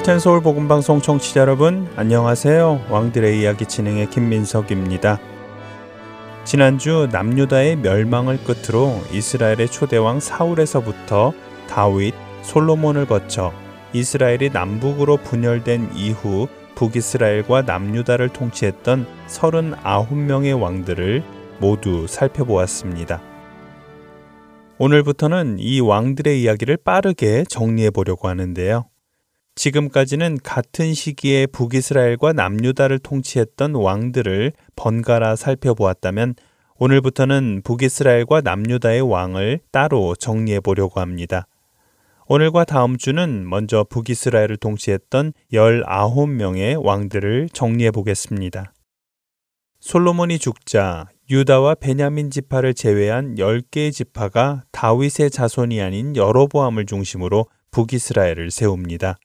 할텐 서울 복음 방송 청취자 여러분 안녕하세요. 왕들의 이야기 진행의 김민석입니다. 지난주 남유다의 멸망을 끝으로 이스라엘의 초대왕 사울에서부터 다윗, 솔로몬을 거쳐 이스라엘이 남북으로 분열된 이후 북이스라엘과 남유다를 통치했던 39명의 왕들을 모두 살펴보았습니다. 오늘부터는 이 왕들의 이야기를 빠르게 정리해 보려고 하는데요. 지금까지는 같은 시기에 북이스라엘과 남유다를 통치했던 왕들을 번갈아 살펴보았다면 오늘부터는 북이스라엘과 남유다의 왕을 따로 정리해 보려고 합니다. 오늘과 다음 주는 먼저 북이스라엘을 통치했던 19명의 왕들을 정리해 보겠습니다. 솔로몬이 죽자 유다와 베냐민 지파를 제외한 10개의 지파가 다윗의 자손이 아닌 여로보암을 중심으로 북이스라엘을 세웁니다.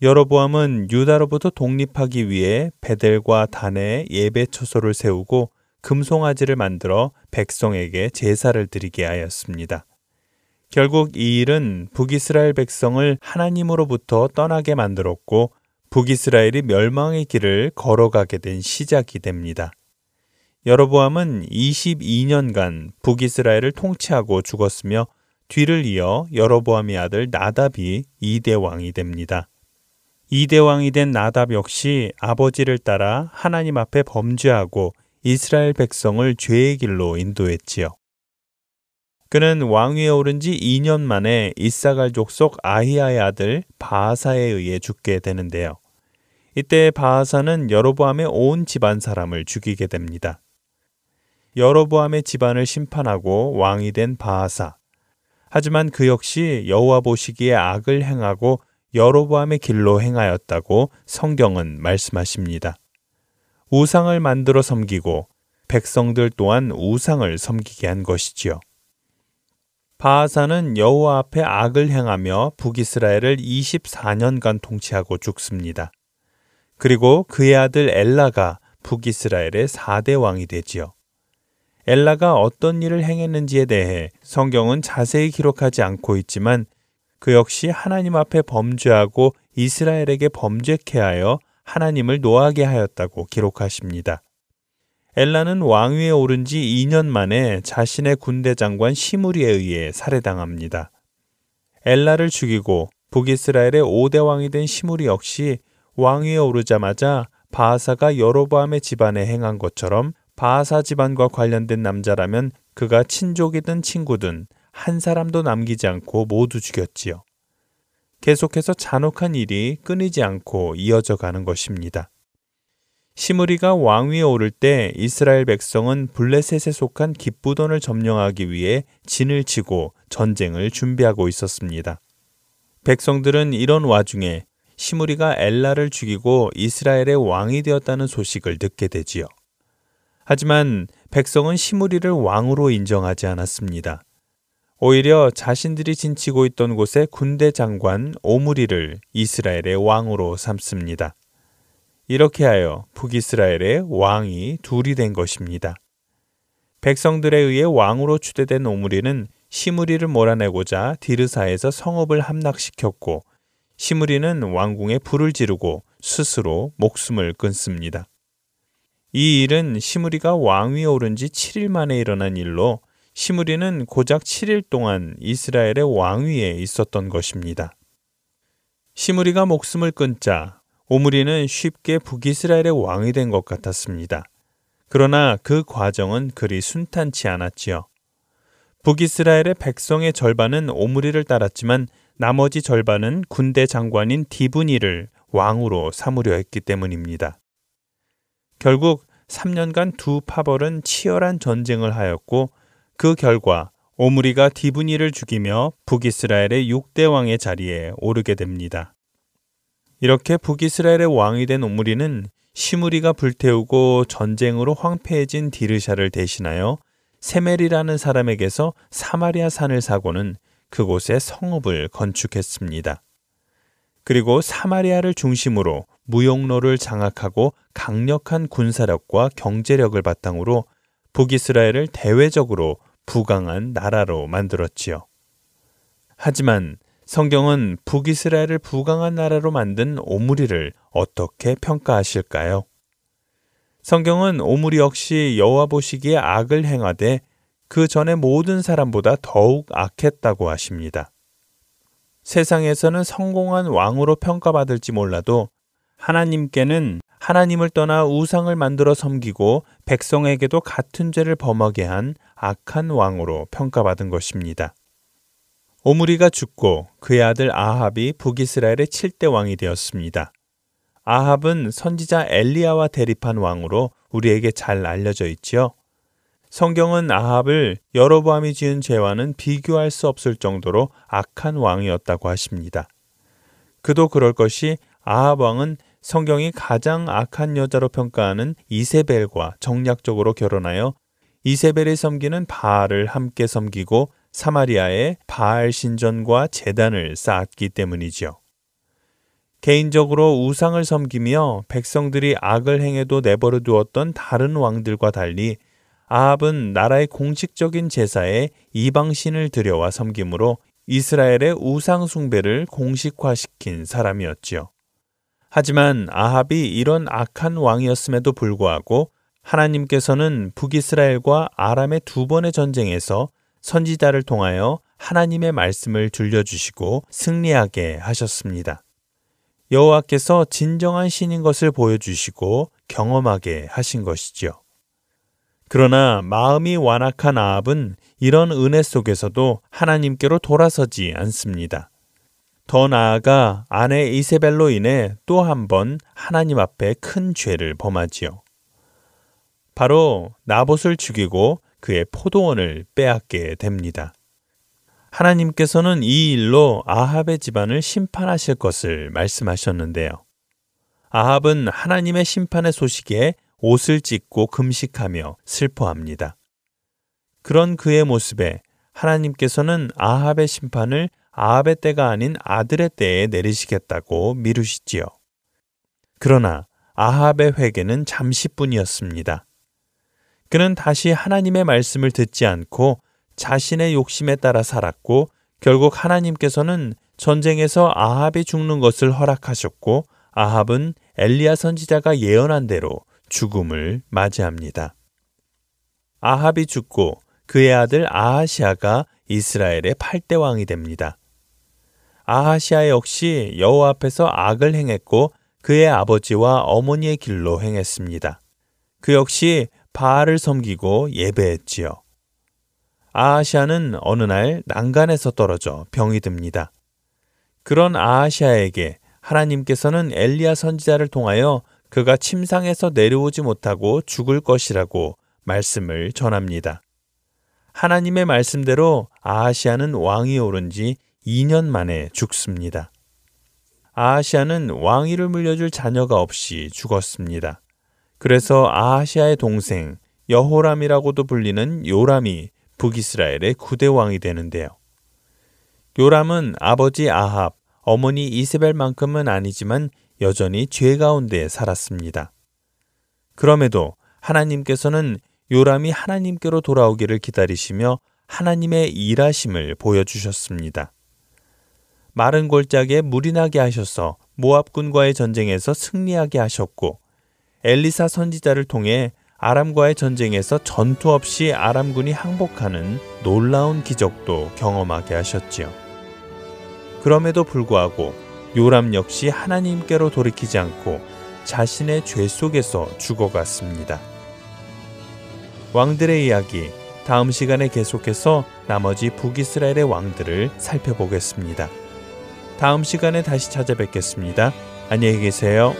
여로보암은 유다로부터 독립하기 위해 베델과 단에 예배 처소를 세우고 금송아지를 만들어 백성에게 제사를 드리게 하였습니다. 결국 이 일은 북이스라엘 백성을 하나님으로부터 떠나게 만들었고 북이스라엘이 멸망의 길을 걸어가게 된 시작이 됩니다. 여로보암은 22년간 북이스라엘을 통치하고 죽었으며 뒤를 이어 여로보암의 아들 나답이 2대 왕이 됩니다. 이대왕이 된 나답 역시 아버지를 따라 하나님 앞에 범죄하고 이스라엘 백성을 죄의 길로 인도했지요. 그는 왕위에 오른 지 2년 만에 이사갈 족속 아히야의 아들 바하사에 의해 죽게 되는데요. 이때 바하사는 여로보암의 온 집안 사람을 죽이게 됩니다. 여로보암의 집안을 심판하고 왕이 된 바하사. 하지만 그 역시 여호와 보시기에 악을 행하고 여로보암의 길로 행하였다고 성경은 말씀하십니다. 우상을 만들어 섬기고 백성들 또한 우상을 섬기게 한 것이지요. 바하사는 여호와 앞에 악을 행하며 북이스라엘을 24년간 통치하고 죽습니다. 그리고 그의 아들 엘라가 북이스라엘의 4대 왕이 되지요. 엘라가 어떤 일을 행했는지에 대해 성경은 자세히 기록하지 않고 있지만 그 역시 하나님 앞에 범죄하고 이스라엘에게 범죄케 하여 하나님을 노하게 하였다고 기록하십니다. 엘라는 왕위에 오른 지 2년 만에 자신의 군대 장관 시무리에 의해 살해당합니다. 엘라를 죽이고 북이스라엘의 5대 왕이 된 시무리 역시 왕위에 오르자마자 바하사가 여로보암의 집안에 행한 것처럼 바하사 집안과 관련된 남자라면 그가 친족이든 친구든 한 사람도 남기지 않고 모두 죽였지요. 계속해서 잔혹한 일이 끊이지 않고 이어져 가는 것입니다. 시므리가 왕위에 오를 때 이스라엘 백성은 블레셋에 속한 기쁘돈을 점령하기 위해 진을 치고 전쟁을 준비하고 있었습니다. 백성들은 이런 와중에 시므리가 엘라를 죽이고 이스라엘의 왕이 되었다는 소식을 듣게 되지요. 하지만 백성은 시므리를 왕으로 인정하지 않았습니다. 오히려 자신들이 진치고 있던 곳에 군대 장관 오므리를 이스라엘의 왕으로 삼습니다. 이렇게 하여 북이스라엘의 왕이 둘이 된 것입니다. 백성들에 의해 왕으로 추대된 오므리는 시므리를 몰아내고자 디르사에서 성읍을 함락시켰고 시므리는 왕궁에 불을 지르고 스스로 목숨을 끊습니다. 이 일은 시므리가 왕위에 오른 지 7일 만에 일어난 일로 시므리는 고작 7일 동안 이스라엘의 왕위에 있었던 것입니다. 시므리가 목숨을 끊자 오므리는 쉽게 북이스라엘의 왕이 된 것 같았습니다. 그러나 그 과정은 그리 순탄치 않았지요. 북이스라엘의 백성의 절반은 오므리를 따랐지만 나머지 절반은 군대 장관인 디브니를 왕으로 삼으려 했기 때문입니다. 결국 3년간 두 파벌은 치열한 전쟁을 하였고 그 결과 오므리가 디브니를 죽이며 북이스라엘의 6대 왕의 자리에 오르게 됩니다. 이렇게 북이스라엘의 왕이 된 오므리는 시무리가 불태우고 전쟁으로 황폐해진 디르샤를 대신하여 세멜이라는 사람에게서 사마리아 산을 사고는 그곳에 성읍을 건축했습니다. 그리고 사마리아를 중심으로 무용로를 장악하고 강력한 군사력과 경제력을 바탕으로 북이스라엘을 대외적으로 부강한 나라로 만들었지요. 하지만 성경은 북이스라엘을 부강한 나라로 만든 오므리를 어떻게 평가하실까요? 성경은 오므리 역시 여호와 보시기에 악을 행하되 그 전에 모든 사람보다 더욱 악했다고 하십니다. 세상에서는 성공한 왕으로 평가받을지 몰라도 하나님께는 하나님을 떠나 우상을 만들어 섬기고 백성에게도 같은 죄를 범하게 한 악한 왕으로 평가받은 것입니다. 오므리가 죽고 그의 아들 아합이 북이스라엘의 7대 왕이 되었습니다. 아합은 선지자 엘리야와 대립한 왕으로 우리에게 잘 알려져 있지요. 성경은 아합을 여로보암이 지은 죄와는 비교할 수 없을 정도로 악한 왕이었다고 하십니다. 그도 그럴 것이 아합 왕은 성경이 가장 악한 여자로 평가하는 이세벨과 정략적으로 결혼하여 이세벨이 섬기는 바알을 함께 섬기고 사마리아에 바알 신전과 재단을 쌓았기 때문이지요. 개인적으로 우상을 섬기며 백성들이 악을 행해도 내버려 두었던 다른 왕들과 달리 아합은 나라의 공식적인 제사에 이방신을 들여와 섬김으로 이스라엘의 우상 숭배를 공식화시킨 사람이었지요. 하지만 아합이 이런 악한 왕이었음에도 불구하고 하나님께서는 북이스라엘과 아람의 두 번의 전쟁에서 선지자를 통하여 하나님의 말씀을 들려주시고 승리하게 하셨습니다. 여호와께서 진정한 신인 것을 보여주시고 경험하게 하신 것이지요. 그러나 마음이 완악한 아합은 이런 은혜 속에서도 하나님께로 돌아서지 않습니다. 더 나아가 아내 이세벨로 인해 또 한 번 하나님 앞에 큰 죄를 범하지요. 바로 나봇을 죽이고 그의 포도원을 빼앗게 됩니다. 하나님께서는 이 일로 아합의 집안을 심판하실 것을 말씀하셨는데요. 아합은 하나님의 심판의 소식에 옷을 찢고 금식하며 슬퍼합니다. 그런 그의 모습에 하나님께서는 아합의 심판을 아합의 때가 아닌 아들의 때에 내리시겠다고 미루시지요. 그러나 아합의 회개는 잠시뿐이었습니다. 그는 다시 하나님의 말씀을 듣지 않고 자신의 욕심에 따라 살았고 결국 하나님께서는 전쟁에서 아합이 죽는 것을 허락하셨고 아합은 엘리야 선지자가 예언한 대로 죽음을 맞이합니다. 아합이 죽고 그의 아들 아하시아가 이스라엘의 8대 왕이 됩니다. 아하시아 역시 여호와 앞에서 악을 행했고 그의 아버지와 어머니의 길로 행했습니다. 그 역시 바알을 섬기고 예배했지요. 아하시아는 어느 날 난간에서 떨어져 병이 듭니다. 그런 아하시아에게 하나님께서는 엘리야 선지자를 통하여 그가 침상에서 내려오지 못하고 죽을 것이라고 말씀을 전합니다. 하나님의 말씀대로 아하시아는 왕이 오른 지 2년 만에 죽습니다. 아하시아는 왕위를 물려줄 자녀가 없이 죽었습니다. 그래서 아하시아의 동생 여호람이라고도 불리는 요람이 북이스라엘의 구대 왕이 되는데요. 요람은 아버지 아합, 어머니 이세벨만큼은 아니지만 여전히 죄 가운데 살았습니다. 그럼에도 하나님께서는 요람이 하나님께로 돌아오기를 기다리시며 하나님의 일하심을 보여주셨습니다. 마른 골짜기에 물이 나게 하셔서 모압군과의 전쟁에서 승리하게 하셨고 엘리사 선지자를 통해 아람과의 전쟁에서 전투 없이 아람군이 항복하는 놀라운 기적도 경험하게 하셨지요. 그럼에도 불구하고 요람 역시 하나님께로 돌이키지 않고 자신의 죄 속에서 죽어갔습니다. 왕들의 이야기 다음 시간에 계속해서 나머지 북이스라엘의 왕들을 살펴보겠습니다. 다음 시간에 다시 찾아뵙겠습니다. 안녕히 계세요.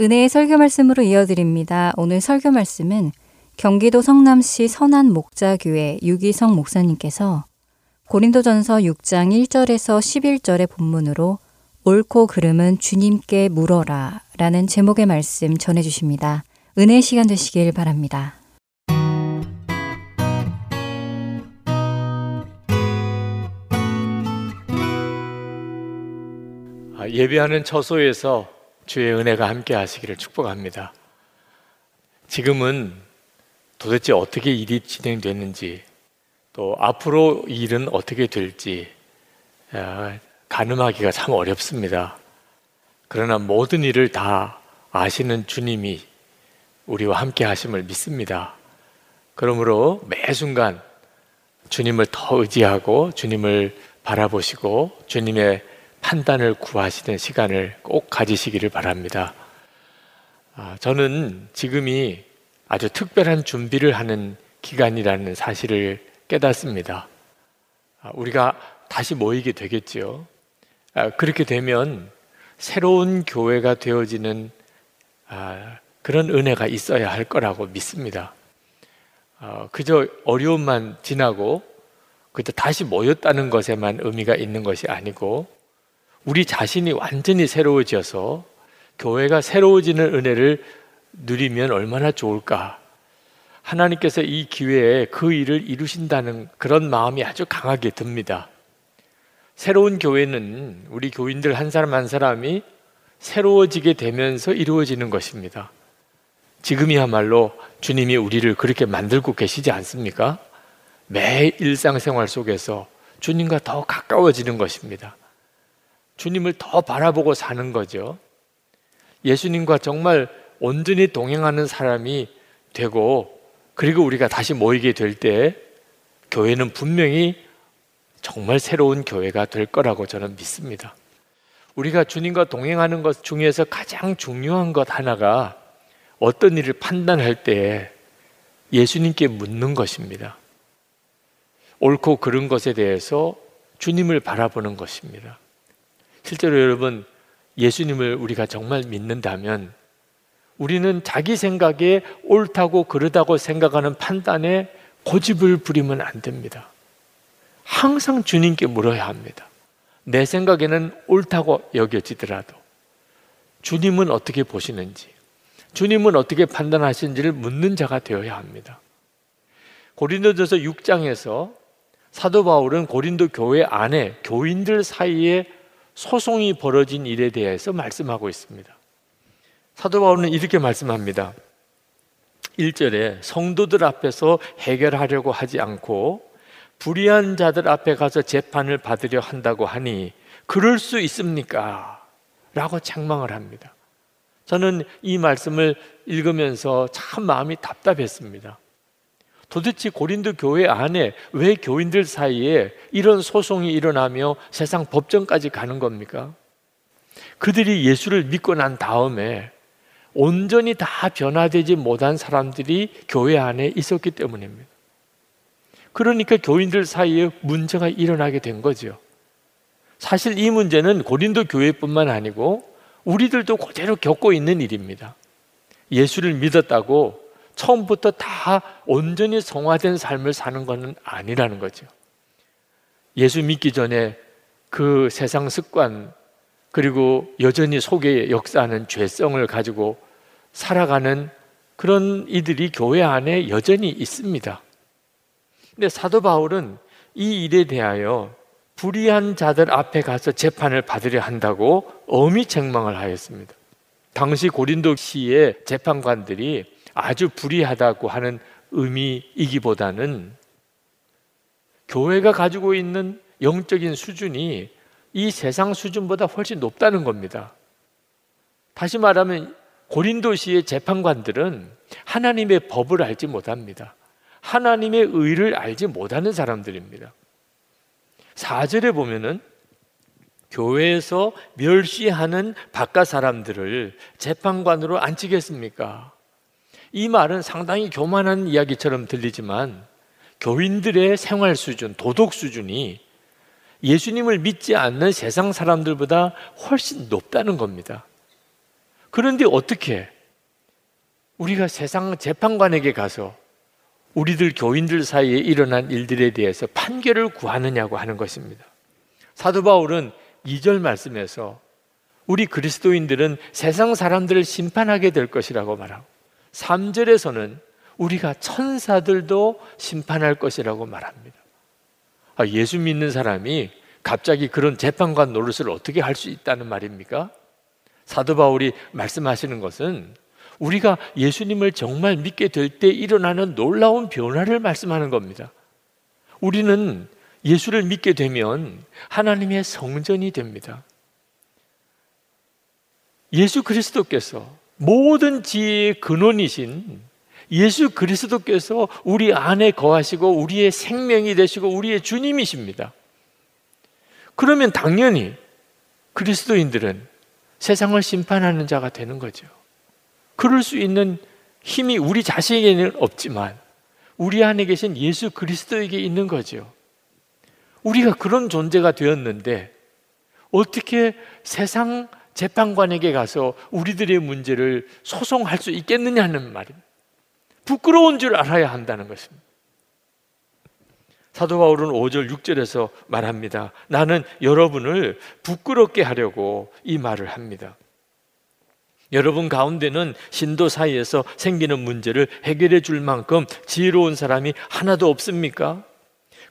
은혜의 설교 말씀으로 이어드립니다. 오늘 설교 말씀은 경기도 성남시 선안 목자교회 유기성 목사님께서 고린도전서 6장 1절에서 11절의 본문으로 옳고 그름은 주님께 물어라 라는 제목의 말씀 전해 주십니다. 은혜 시간 되시길 바랍니다. 아, 예배하는 처소에서 주의 은혜가 함께 하시기를 축복합니다. 지금은 도대체 어떻게 일이 진행되는지 또 앞으로 일은 어떻게 될지 아, 가늠하기가 참 어렵습니다. 그러나 모든 일을 다 아시는 주님이 우리와 함께 하심을 믿습니다. 그러므로 매 순간 주님을 더 의지하고 주님을 바라보시고 주님의 판단을 구하시는 시간을 꼭 가지시기를 바랍니다. 아, 저는 지금이 아주 특별한 준비를 하는 기간이라는 사실을 깨닫습니다. 아, 우리가 다시 모이게 되겠지요. 아, 그렇게 되면 새로운 교회가 되어지는 아, 그런 은혜가 있어야 할 거라고 믿습니다. 어, 그저 어려움만 지나고 그저 다시 모였다는 것에만 의미가 있는 것이 아니고 우리 자신이 완전히 새로워져서 교회가 새로워지는 은혜를 누리면 얼마나 좋을까. 하나님께서 이 기회에 그 일을 이루신다는 그런 마음이 아주 강하게 듭니다. 새로운 교회는 우리 교인들 한 사람 한 사람이 새로워지게 되면서 이루어지는 것입니다. 지금이야말로 주님이 우리를 그렇게 만들고 계시지 않습니까? 매 일상생활 속에서 주님과 더 가까워지는 것입니다. 주님을 더 바라보고 사는 거죠. 예수님과 정말 온전히 동행하는 사람이 되고 그리고 우리가 다시 모이게 될 때 교회는 분명히 정말 새로운 교회가 될 거라고 저는 믿습니다. 우리가 주님과 동행하는 것 중에서 가장 중요한 것 하나가 어떤 일을 판단할 때 예수님께 묻는 것입니다. 옳고 그른 것에 대해서 주님을 바라보는 것입니다. 실제로 여러분, 예수님을 우리가 정말 믿는다면 우리는 자기 생각에 옳다고 그르다고 생각하는 판단에 고집을 부리면 안 됩니다. 항상 주님께 물어야 합니다. 내 생각에는 옳다고 여겨지더라도 주님은 어떻게 보시는지, 주님은 어떻게 판단하시는지를 묻는 자가 되어야 합니다. 고린도전서 6장에서 사도 바울은 고린도 교회 안에 교인들 사이에 소송이 벌어진 일에 대해서 말씀하고 있습니다. 사도 바울은 이렇게 말씀합니다. 1절에 성도들 앞에서 해결하려고 하지 않고 불의한 자들 앞에 가서 재판을 받으려 한다고 하니 그럴 수 있습니까? 라고 책망을 합니다. 저는 이 말씀을 읽으면서 참 마음이 답답했습니다. 도대체 고린도 교회 안에 왜 교인들 사이에 이런 소송이 일어나며 세상 법정까지 가는 겁니까? 그들이 예수를 믿고 난 다음에 온전히 다 변화되지 못한 사람들이 교회 안에 있었기 때문입니다. 그러니까 교인들 사이에 문제가 일어나게 된 거죠. 사실 이 문제는 고린도 교회뿐만 아니고 우리들도 그대로 겪고 있는 일입니다. 예수를 믿었다고 처음부터 다 온전히 성화된 삶을 사는 것은 아니라는 거죠. 예수 믿기 전에 그 세상 습관 그리고 여전히 속에 역사하는 죄성을 가지고 살아가는 그런 이들이 교회 안에 여전히 있습니다. 근데 사도 바울은 이 일에 대하여 불의한 자들 앞에 가서 재판을 받으려 한다고 엄히 책망을 하였습니다. 당시 고린도 시의 재판관들이 아주 불의하다고 하는 의미이기보다는 교회가 가지고 있는 영적인 수준이 이 세상 수준보다 훨씬 높다는 겁니다. 다시 말하면 고린도시의 재판관들은 하나님의 법을 알지 못합니다. 하나님의 의를 알지 못하는 사람들입니다. 4절에 보면은 교회에서 멸시하는 바깥 사람들을 재판관으로 앉히겠습니까? 이 말은 상당히 교만한 이야기처럼 들리지만 교인들의 생활 수준, 도덕 수준이 예수님을 믿지 않는 세상 사람들보다 훨씬 높다는 겁니다. 그런데 어떻게 우리가 세상 재판관에게 가서 우리들 교인들 사이에 일어난 일들에 대해서 판결을 구하느냐고 하는 것입니다. 사도 바울은 2절 말씀에서 우리 그리스도인들은 세상 사람들을 심판하게 될 것이라고 말하고 3절에서는 우리가 천사들도 심판할 것이라고 말합니다. 아, 예수 믿는 사람이 갑자기 그런 재판관 노릇을 어떻게 할 수 있다는 말입니까? 사도 바울이 말씀하시는 것은 우리가 예수님을 정말 믿게 될 때 일어나는 놀라운 변화를 말씀하는 겁니다. 우리는 예수를 믿게 되면 하나님의 성전이 됩니다. 예수 그리스도께서 모든 지혜의 근원이신 예수 그리스도께서 우리 안에 거하시고 우리의 생명이 되시고 우리의 주님이십니다. 그러면 당연히 그리스도인들은 세상을 심판하는 자가 되는 거죠. 그럴 수 있는 힘이 우리 자신에게는 없지만 우리 안에 계신 예수 그리스도에게 있는 거죠. 우리가 그런 존재가 되었는데 어떻게 세상 재판관에게 가서 우리들의 문제를 소송할 수 있겠느냐는 말입니다. 부끄러운 줄 알아야 한다는 것입니다. 사도 바울은 5절 6절에서 말합니다. 나는 여러분을 부끄럽게 하려고 이 말을 합니다. 여러분 가운데는 신도 사이에서 생기는 문제를 해결해 줄 만큼 지혜로운 사람이 하나도 없습니까?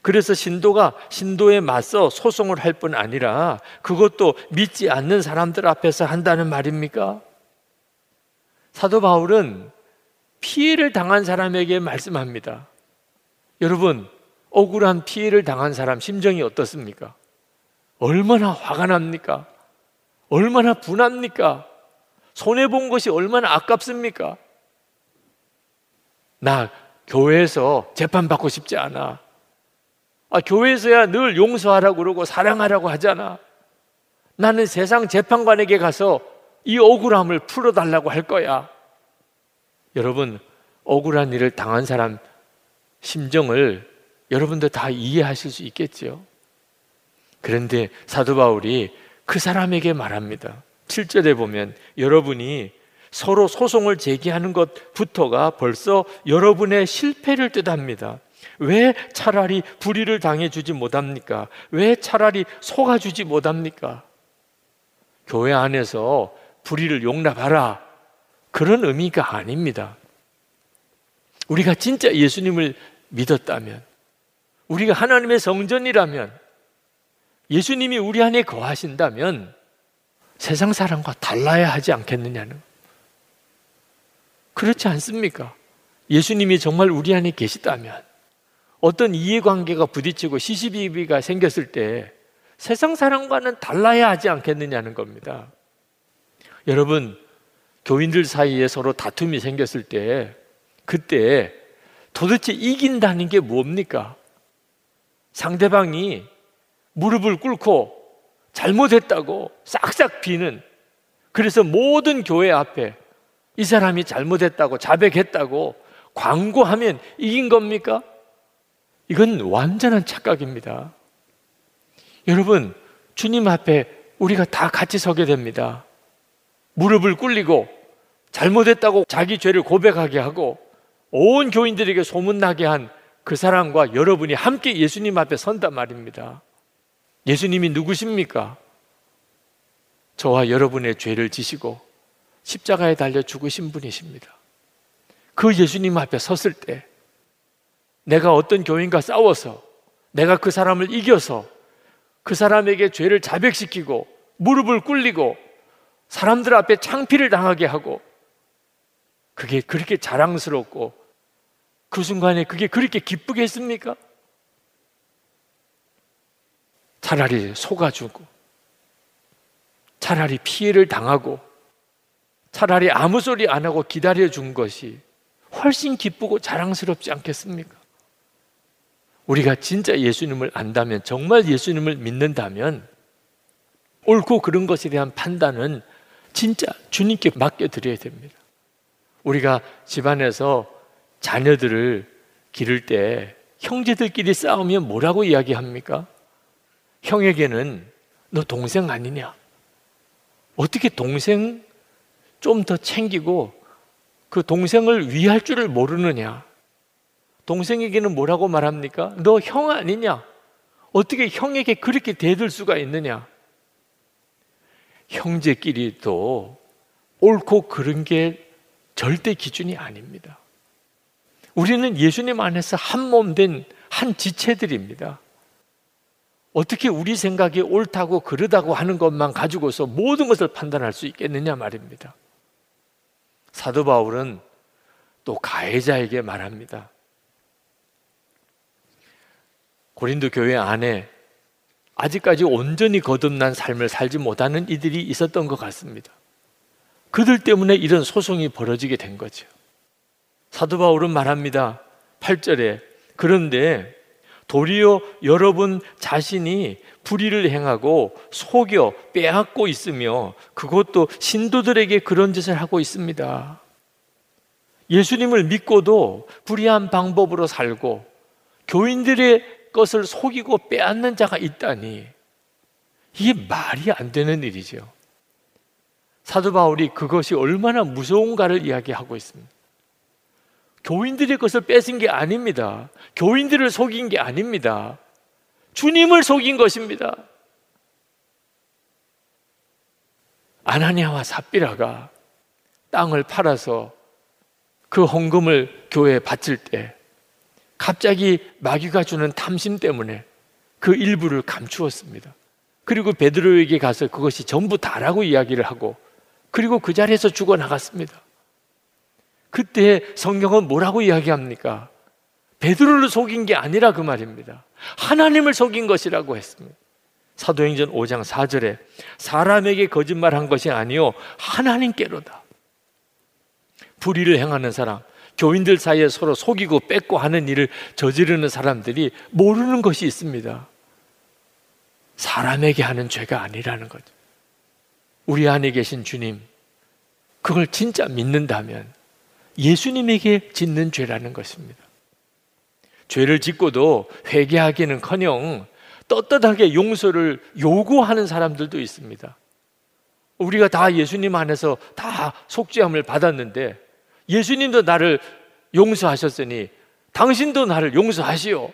그래서 신도가 신도에 맞서 소송을 할 뿐 아니라 그것도 믿지 않는 사람들 앞에서 한다는 말입니까? 사도 바울은 피해를 당한 사람에게 말씀합니다. 여러분, 억울한 피해를 당한 사람 심정이 어떻습니까? 얼마나 화가 납니까? 얼마나 분합니까? 손해본 것이 얼마나 아깝습니까? 나 교회에서 재판받고 싶지 않아. 아, 교회에서야 늘 용서하라고 그러고 사랑하라고 하잖아. 나는 세상 재판관에게 가서 이 억울함을 풀어달라고 할 거야. 여러분, 억울한 일을 당한 사람 심정을 여러분도 다 이해하실 수 있겠지요. 그런데 사도 바울이 그 사람에게 말합니다. 7절에 보면 여러분이 서로 소송을 제기하는 것부터가 벌써 여러분의 실패를 뜻합니다. 왜 차라리 불의를 당해주지 못합니까? 왜 차라리 속아주지 못합니까? 교회 안에서 불의를 용납하라. 그런 의미가 아닙니다. 우리가 진짜 예수님을 믿었다면, 우리가 하나님의 성전이라면, 예수님이 우리 안에 거하신다면, 세상 사람과 달라야 하지 않겠느냐는. 그렇지 않습니까? 예수님이 정말 우리 안에 계시다면, 어떤 이해관계가 부딪히고 시시비비가 생겼을 때 세상 사람과는 달라야 하지 않겠느냐는 겁니다. 여러분, 교인들 사이에 서로 다툼이 생겼을 때 그때 도대체 이긴다는 게 뭡니까? 상대방이 무릎을 꿇고 잘못했다고 싹싹 비는 그래서 모든 교회 앞에 이 사람이 잘못했다고 자백했다고 광고하면 이긴 겁니까? 이건 완전한 착각입니다. 여러분, 주님 앞에 우리가 다 같이 서게 됩니다. 무릎을 꿇리고 잘못했다고 자기 죄를 고백하게 하고 온 교인들에게 소문나게 한 그 사람과 여러분이 함께 예수님 앞에 선단 말입니다. 예수님이 누구십니까? 저와 여러분의 죄를 지시고 십자가에 달려 죽으신 분이십니다. 그 예수님 앞에 섰을 때 내가 어떤 교인과 싸워서 내가 그 사람을 이겨서 그 사람에게 죄를 자백시키고 무릎을 꿇리고 사람들 앞에 창피를 당하게 하고 그게 그렇게 자랑스럽고 그 순간에 그게 그렇게 기쁘게 했습니까? 차라리 속아주고 차라리 피해를 당하고 차라리 아무 소리 안 하고 기다려 준 것이 훨씬 기쁘고 자랑스럽지 않겠습니까? 우리가 진짜 예수님을 안다면 정말 예수님을 믿는다면 옳고 그른 것에 대한 판단은 진짜 주님께 맡겨 드려야 됩니다. 우리가 집안에서 자녀들을 기를 때 형제들끼리 싸우면 뭐라고 이야기합니까? 형에게는 너 동생 아니냐? 어떻게 동생 좀 더 챙기고 그 동생을 위할 줄을 모르느냐? 동생에게는 뭐라고 말합니까? 너 형 아니냐? 어떻게 형에게 그렇게 대들 수가 있느냐? 형제끼리도 옳고 그른 게 절대 기준이 아닙니다. 우리는 예수님 안에서 한 몸 된 한 지체들입니다. 어떻게 우리 생각이 옳다고 그르다고 하는 것만 가지고서 모든 것을 판단할 수 있겠느냐 말입니다. 사도 바울은 또 가해자에게 말합니다. 고린도 교회 안에 아직까지 온전히 거듭난 삶을 살지 못하는 이들이 있었던 것 같습니다. 그들 때문에 이런 소송이 벌어지게 된 거죠. 사도 바울은 말합니다. 8절에 그런데 도리어 여러분 자신이 불의를 행하고 속여 빼앗고 있으며 그것도 신도들에게 그런 짓을 하고 있습니다. 예수님을 믿고도 불의한 방법으로 살고 교인들의 것을 속이고 빼앗는 자가 있다니 이게 말이 안 되는 일이죠. 사도 바울이 그것이 얼마나 무서운가를 이야기하고 있습니다. 교인들의 것을 뺏은 게 아닙니다. 교인들을 속인 게 아닙니다. 주님을 속인 것입니다. 아나니아와 삽비라가 땅을 팔아서 그 헌금을 교회에 바칠 때 갑자기 마귀가 주는 탐심 때문에 그 일부를 감추었습니다. 그리고 베드로에게 가서 그것이 전부 다라고 이야기를 하고 그리고 그 자리에서 죽어 나갔습니다. 그때 성경은 뭐라고 이야기합니까? 베드로를 속인 게 아니라 그 말입니다. 하나님을 속인 것이라고 했습니다. 사도행전 5장 4절에 사람에게 거짓말한 것이 아니요 하나님께로다. 불의를 행하는 사람, 교인들 사이에 서로 속이고 뺏고 하는 일을 저지르는 사람들이 모르는 것이 있습니다. 사람에게 하는 죄가 아니라는 거죠. 우리 안에 계신 주님, 그걸 진짜 믿는다면 예수님에게 짓는 죄라는 것입니다. 죄를 짓고도 회개하기는 커녕 떳떳하게 용서를 요구하는 사람들도 있습니다. 우리가 다 예수님 안에서 다 속죄함을 받았는데 예수님도 나를 용서하셨으니 당신도 나를 용서하시오.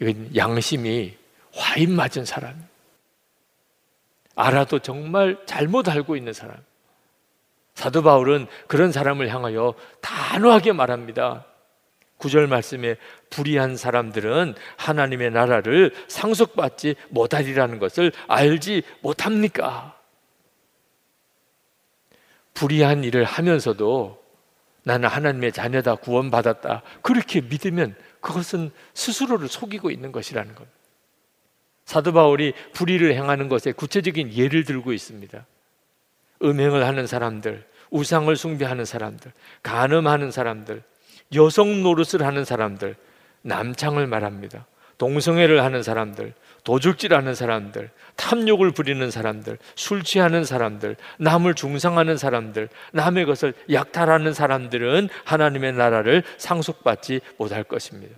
이건 양심이 화인 맞은 사람. 알아도 정말 잘못 알고 있는 사람. 사도 바울은 그런 사람을 향하여 단호하게 말합니다. 구절 말씀에 불의한 사람들은 하나님의 나라를 상속받지 못하리라는 것을 알지 못합니까? 불의한 일을 하면서도 나는 하나님의 자녀다 구원받았다. 그렇게 믿으면 그것은 스스로를 속이고 있는 것이라는 것. 사도 바울이 불의를 행하는 것에 구체적인 예를 들고 있습니다. 음행을 하는 사람들, 우상을 숭배하는 사람들, 간음하는 사람들, 여성 노릇을 하는 사람들, 남창을 말합니다. 동성애를 하는 사람들, 도둑질하는 사람들, 탐욕을 부리는 사람들, 술 취하는 사람들, 남을 중상하는 사람들, 남의 것을 약탈하는 사람들은 하나님의 나라를 상속받지 못할 것입니다.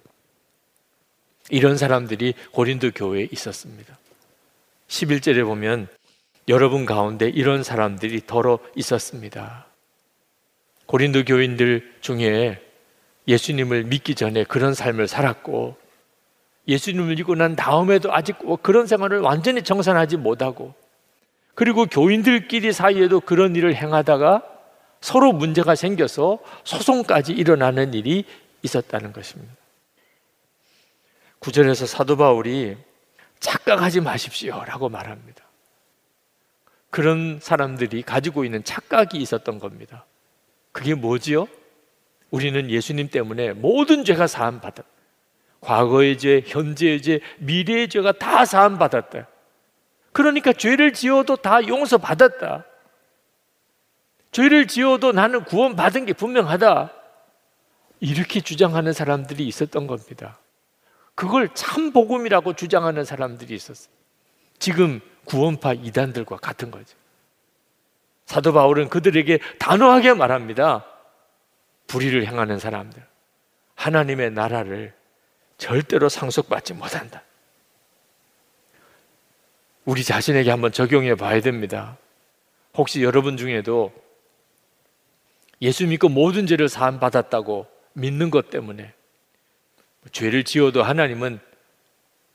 이런 사람들이 고린도 교회에 있었습니다. 11절에 보면 여러분 가운데 이런 사람들이 더러 있었습니다. 고린도 교인들 중에 예수님을 믿기 전에 그런 삶을 살았고 예수님을 믿고 난 다음에도 아직 그런 생활을 완전히 정산하지 못하고 그리고 교인들끼리 사이에도 그런 일을 행하다가 서로 문제가 생겨서 소송까지 일어나는 일이 있었다는 것입니다. 구절에서 사도 바울이 착각하지 마십시오라고 말합니다. 그런 사람들이 가지고 있는 착각이 있었던 겁니다. 그게 뭐지요? 우리는 예수님 때문에 모든 죄가 사함 받았다. 과거의 죄, 현재의 죄, 미래의 죄가 다 사함 받았다. 그러니까 죄를 지어도 다 용서 받았다. 죄를 지어도 나는 구원 받은 게 분명하다. 이렇게 주장하는 사람들이 있었던 겁니다. 그걸 참 복음이라고 주장하는 사람들이 있었어요. 지금 구원파 이단들과 같은 거죠. 사도 바울은 그들에게 단호하게 말합니다. 불의를 행하는 사람들, 하나님의 나라를 절대로 상속받지 못한다. 우리 자신에게 한번 적용해 봐야 됩니다. 혹시 여러분 중에도 예수 믿고 모든 죄를 사함 받았다고 믿는 것 때문에 죄를 지어도 하나님은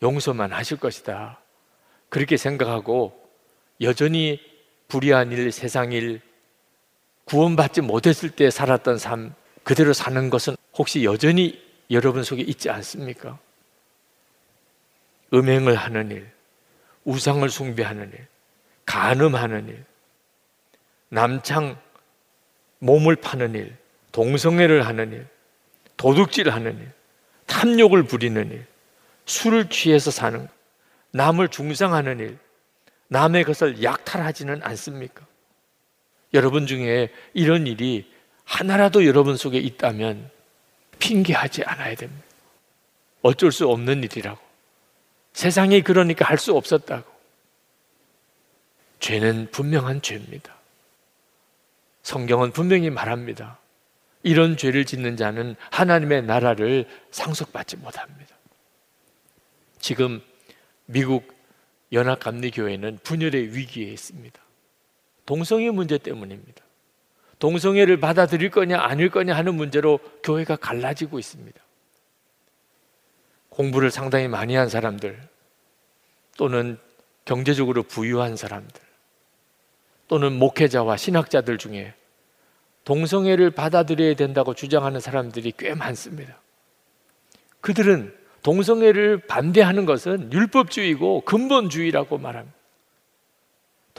용서만 하실 것이다. 그렇게 생각하고 여전히 불의한 일, 세상 일, 구원받지 못했을 때 살았던 삶 그대로 사는 것은 혹시 여전히 여러분 속에 있지 않습니까? 음행을 하는 일, 우상을 숭배하는 일, 간음하는 일, 남창 몸을 파는 일, 동성애를 하는 일, 도둑질 하는 일, 탐욕을 부리는 일, 술을 취해서 사는 것, 남을 중상하는 일, 남의 것을 약탈하지는 않습니까? 여러분 중에 이런 일이 하나라도 여러분 속에 있다면 핑계하지 않아야 됩니다. 어쩔 수 없는 일이라고. 세상이 그러니까 할 수 없었다고. 죄는 분명한 죄입니다. 성경은 분명히 말합니다. 이런 죄를 짓는 자는 하나님의 나라를 상속받지 못합니다. 지금 미국 연합감리교회는 분열의 위기에 있습니다. 동성애 문제 때문입니다. 동성애를 받아들일 거냐 아닐 거냐 하는 문제로 교회가 갈라지고 있습니다. 공부를 상당히 많이 한 사람들 또는 경제적으로 부유한 사람들 또는 목회자와 신학자들 중에 동성애를 받아들여야 된다고 주장하는 사람들이 꽤 많습니다. 그들은 동성애를 반대하는 것은 율법주의고 근본주의라고 말합니다.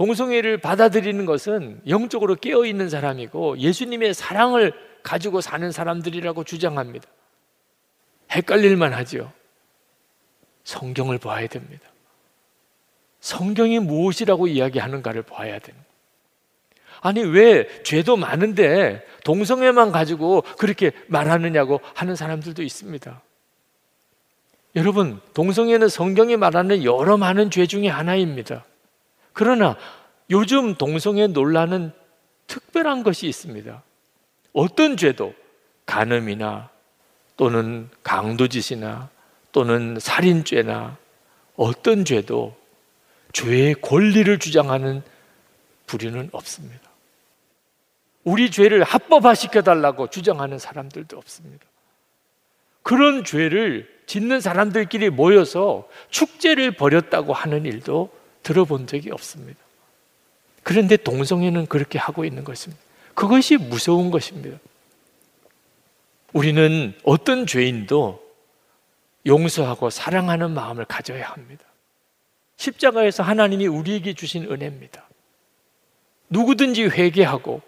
동성애를 받아들이는 것은 영적으로 깨어 있는 사람이고 예수님의 사랑을 가지고 사는 사람들이라고 주장합니다. 헷갈릴만 하죠. 성경을 봐야 됩니다. 성경이 무엇이라고 이야기하는가를 봐야 됩니다. 아니, 왜 죄도 많은데 동성애만 가지고 그렇게 말하느냐고 하는 사람들도 있습니다. 여러분, 동성애는 성경이 말하는 여러 많은 죄 중에 하나입니다. 그러나 요즘 동성애 논란은 특별한 것이 있습니다. 어떤 죄도 간음이나 또는 강도짓이나 또는 살인죄나 어떤 죄도 죄의 권리를 주장하는 부류는 없습니다. 우리 죄를 합법화 시켜달라고 주장하는 사람들도 없습니다. 그런 죄를 짓는 사람들끼리 모여서 축제를 벌였다고 하는 일도 들어본 적이 없습니다. 그런데 동성애는 그렇게 하고 있는 것입니다. 그것이 무서운 것입니다. 우리는 어떤 죄인도 용서하고 사랑하는 마음을 가져야 합니다. 십자가에서 하나님이 우리에게 주신 은혜입니다. 누구든지 회개하고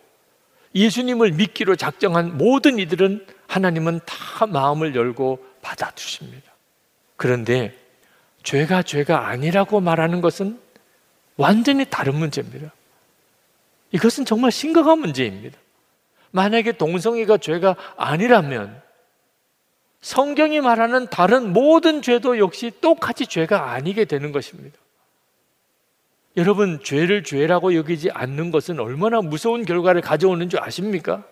예수님을 믿기로 작정한 모든 이들은 하나님은 다 마음을 열고 받아주십니다. 그런데 죄가 죄가 아니라고 말하는 것은 완전히 다른 문제입니다. 이것은 정말 심각한 문제입니다. 만약에 동성애가 죄가 아니라면 성경이 말하는 다른 모든 죄도 역시 똑같이 죄가 아니게 되는 것입니다. 여러분, 죄를 죄라고 여기지 않는 것은 얼마나 무서운 결과를 가져오는 줄 아십니까?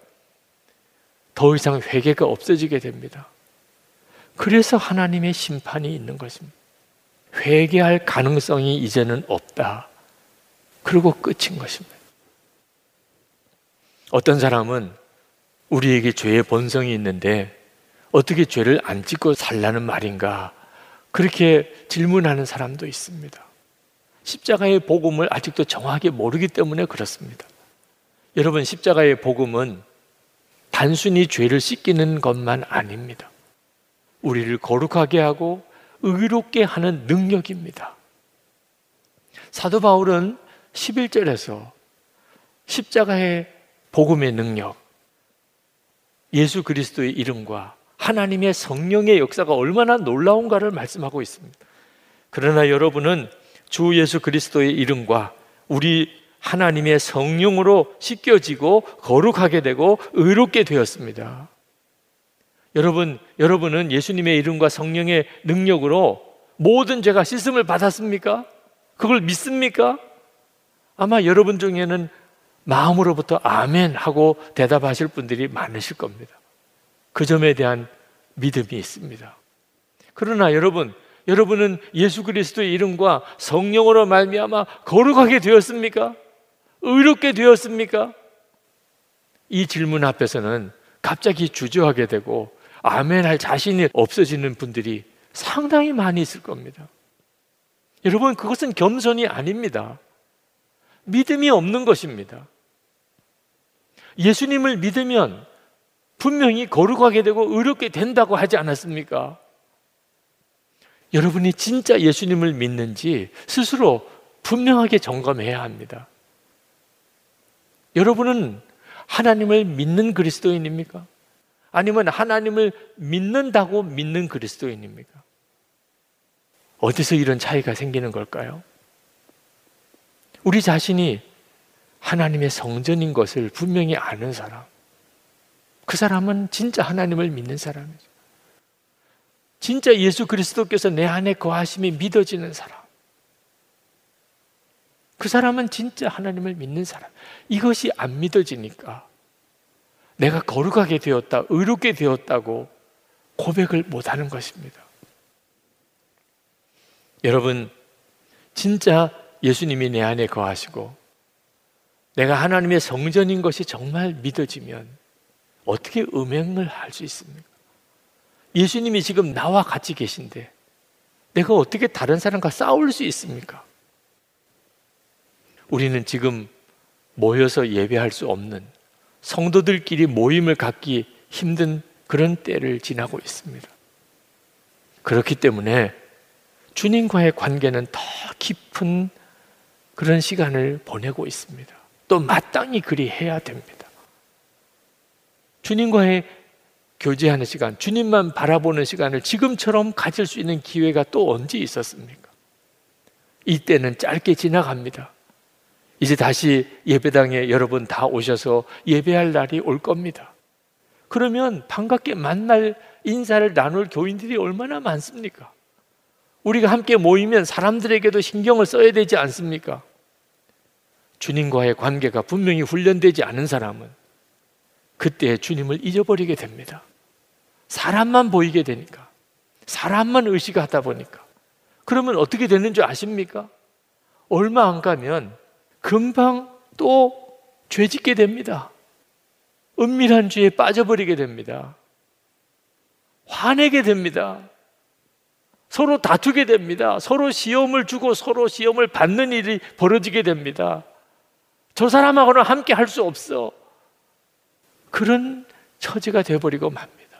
더 이상 회개가 없어지게 됩니다. 그래서 하나님의 심판이 있는 것입니다. 회개할 가능성이 이제는 없다. 그리고 끝인 것입니다. 어떤 사람은 우리에게 죄의 본성이 있는데 어떻게 죄를 안 짓고 살라는 말인가? 그렇게 질문하는 사람도 있습니다. 십자가의 복음을 아직도 정확하게 모르기 때문에 그렇습니다. 여러분, 십자가의 복음은 단순히 죄를 씻기는 것만 아닙니다. 우리를 거룩하게 하고 의롭게 하는 능력입니다. 사도 바울은 11절에서 십자가의 복음의 능력, 예수 그리스도의 이름과 하나님의 성령의 역사가 얼마나 놀라운가를 말씀하고 있습니다. 그러나 여러분은 주 예수 그리스도의 이름과 우리 하나님의 성령으로 씻겨지고 거룩하게 되고 의롭게 되었습니다. 여러분, 여러분은 예수님의 이름과 성령의 능력으로 모든 죄가 씻음을 받았습니까? 그걸 믿습니까? 아마 여러분 중에는 마음으로부터 아멘 하고 대답하실 분들이 많으실 겁니다. 그 점에 대한 믿음이 있습니다. 그러나 여러분, 여러분은 예수 그리스도의 이름과 성령으로 말미암아 거룩하게 되었습니까? 의롭게 되었습니까? 이 질문 앞에서는 갑자기 주저하게 되고 아멘 할 자신이 없어지는 분들이 상당히 많이 있을 겁니다. 여러분, 그것은 겸손이 아닙니다. 믿음이 없는 것입니다. 예수님을 믿으면 분명히 거룩하게 되고 의롭게 된다고 하지 않았습니까? 여러분이 진짜 예수님을 믿는지 스스로 분명하게 점검해야 합니다. 여러분은 하나님을 믿는 그리스도인입니까? 아니면 하나님을 믿는다고 믿는 그리스도인입니까? 어디서 이런 차이가 생기는 걸까요? 우리 자신이 하나님의 성전인 것을 분명히 아는 사람. 그 사람은 진짜 하나님을 믿는 사람이죠. 진짜 예수 그리스도께서 내 안에 거하심이 믿어지는 사람. 그 사람은 진짜 하나님을 믿는 사람. 이것이 안 믿어지니까 내가 거룩하게 되었다, 의롭게 되었다고 고백을 못 하는 것입니다. 여러분, 진짜 예수님이 내 안에 거하시고 내가 하나님의 성전인 것이 정말 믿어지면 어떻게 음행을 할 수 있습니까? 예수님이 지금 나와 같이 계신데 내가 어떻게 다른 사람과 싸울 수 있습니까? 우리는 지금 모여서 예배할 수 없는 성도들끼리 모임을 갖기 힘든 그런 때를 지나고 있습니다. 그렇기 때문에 주님과의 관계는 더 깊은 그런 시간을 보내고 있습니다. 또 마땅히 그리 해야 됩니다. 주님과의 교제하는 시간, 주님만 바라보는 시간을 지금처럼 가질 수 있는 기회가 또 언제 있었습니까? 이때는 짧게 지나갑니다. 이제 다시 예배당에 여러분 다 오셔서 예배할 날이 올 겁니다. 그러면 반갑게 만날 인사를 나눌 교인들이 얼마나 많습니까? 우리가 함께 모이면 사람들에게도 신경을 써야 되지 않습니까? 주님과의 관계가 분명히 훈련되지 않은 사람은 그때 주님을 잊어버리게 됩니다. 사람만 보이게 되니까. 사람만 의식하다 보니까. 그러면 어떻게 되는 줄 아십니까? 얼마 안 가면 금방 또 죄짓게 됩니다. 은밀한 죄에 빠져버리게 됩니다. 화내게 됩니다. 서로 다투게 됩니다. 서로 시험을 주고 서로 시험을 받는 일이 벌어지게 됩니다. 저 사람하고는 함께 할 수 없어. 그런 처지가 되어버리고 맙니다.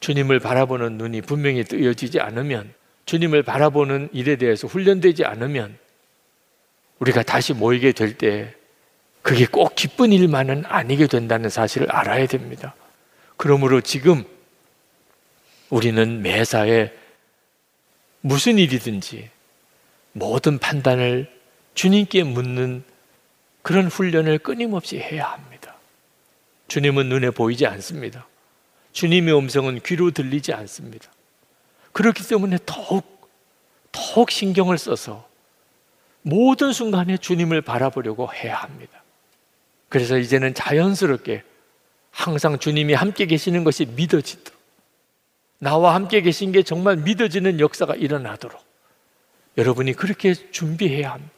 주님을 바라보는 눈이 분명히 뜨여지지 않으면, 주님을 바라보는 일에 대해서 훈련되지 않으면, 우리가 다시 모이게 될 때, 그게 꼭 기쁜 일만은 아니게 된다는 사실을 알아야 됩니다. 그러므로 지금 우리는 매사에 무슨 일이든지 모든 판단을 주님께 묻는 그런 훈련을 끊임없이 해야 합니다. 주님은 눈에 보이지 않습니다. 주님의 음성은 귀로 들리지 않습니다. 그렇기 때문에 더욱, 더욱 신경을 써서 모든 순간에 주님을 바라보려고 해야 합니다. 그래서 이제는 자연스럽게 항상 주님이 함께 계시는 것이 믿어지도록 나와 함께 계신 게 정말 믿어지는 역사가 일어나도록 여러분이 그렇게 준비해야 합니다.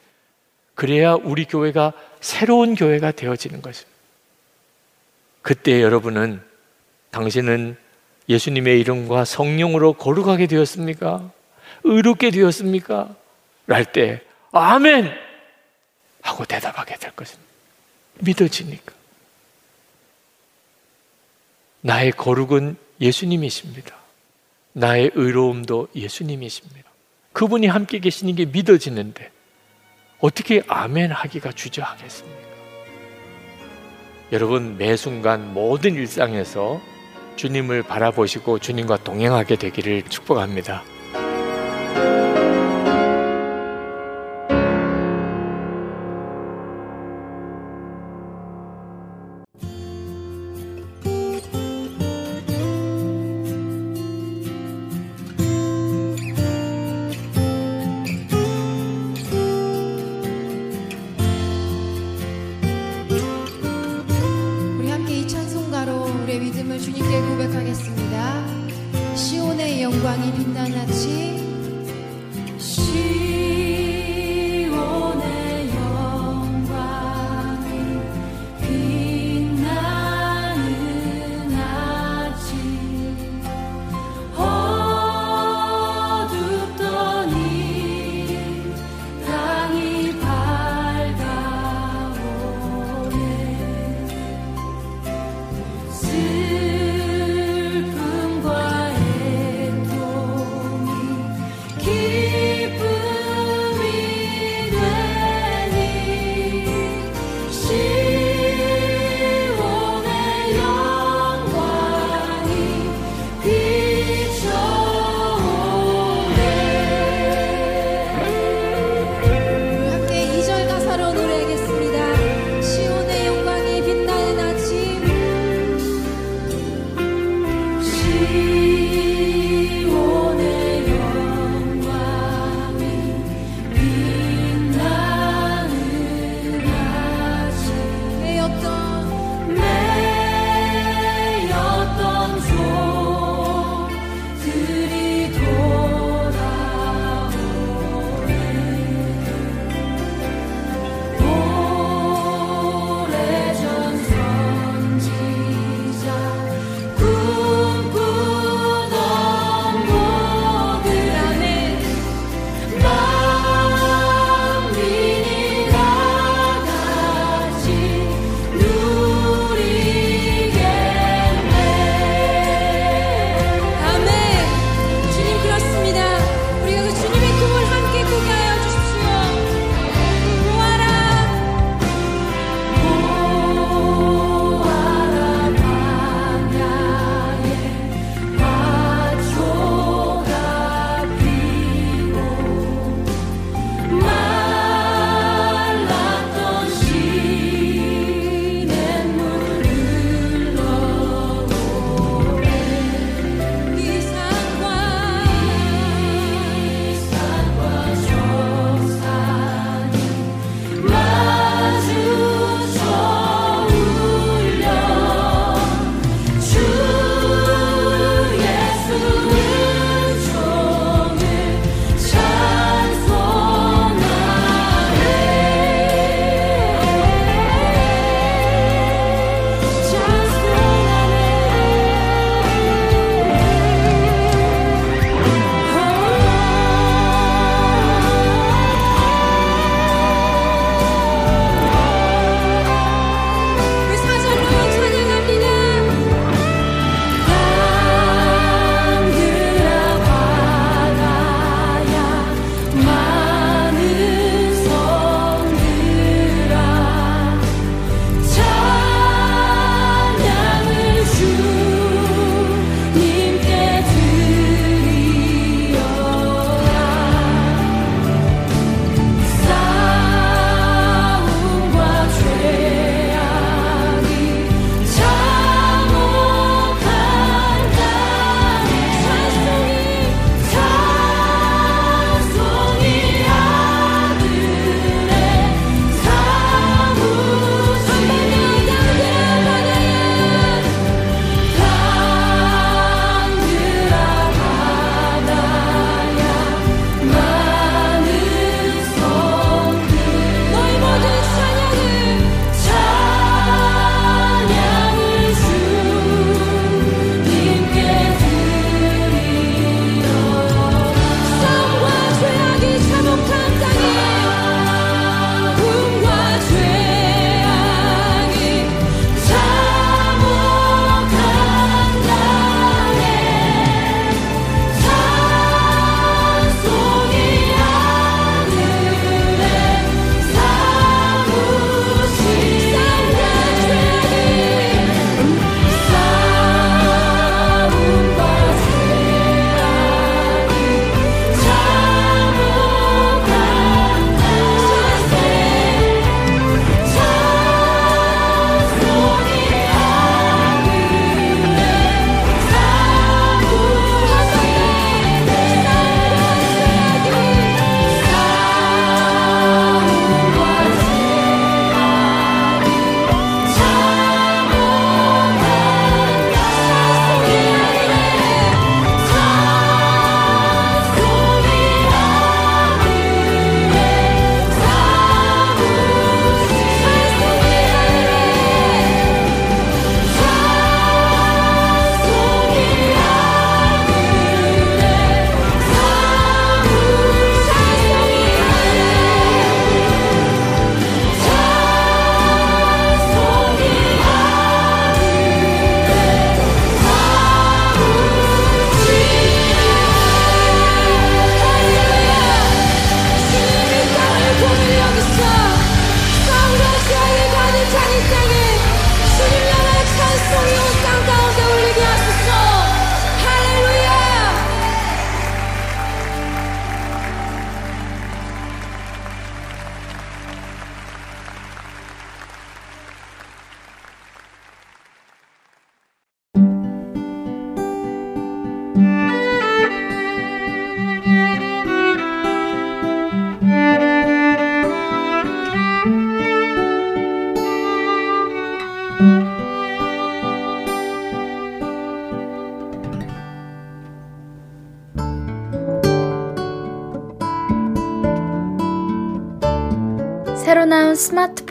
그래야 우리 교회가 새로운 교회가 되어지는 것입니다. 그때 여러분은 당신은 예수님의 이름과 성령으로 거룩하게 되었습니까? 의롭게 되었습니까? 랄 때, 아멘! 하고 대답하게 될 것입니다. 믿어지니까. 나의 거룩은 예수님이십니다. 나의 의로움도 예수님이십니다. 그분이 함께 계시는 게 믿어지는데, 어떻게 아멘 하기가 주저하겠습니까? 여러분, 매 순간 모든 일상에서 주님을 바라보시고 주님과 동행하게 되기를 축복합니다.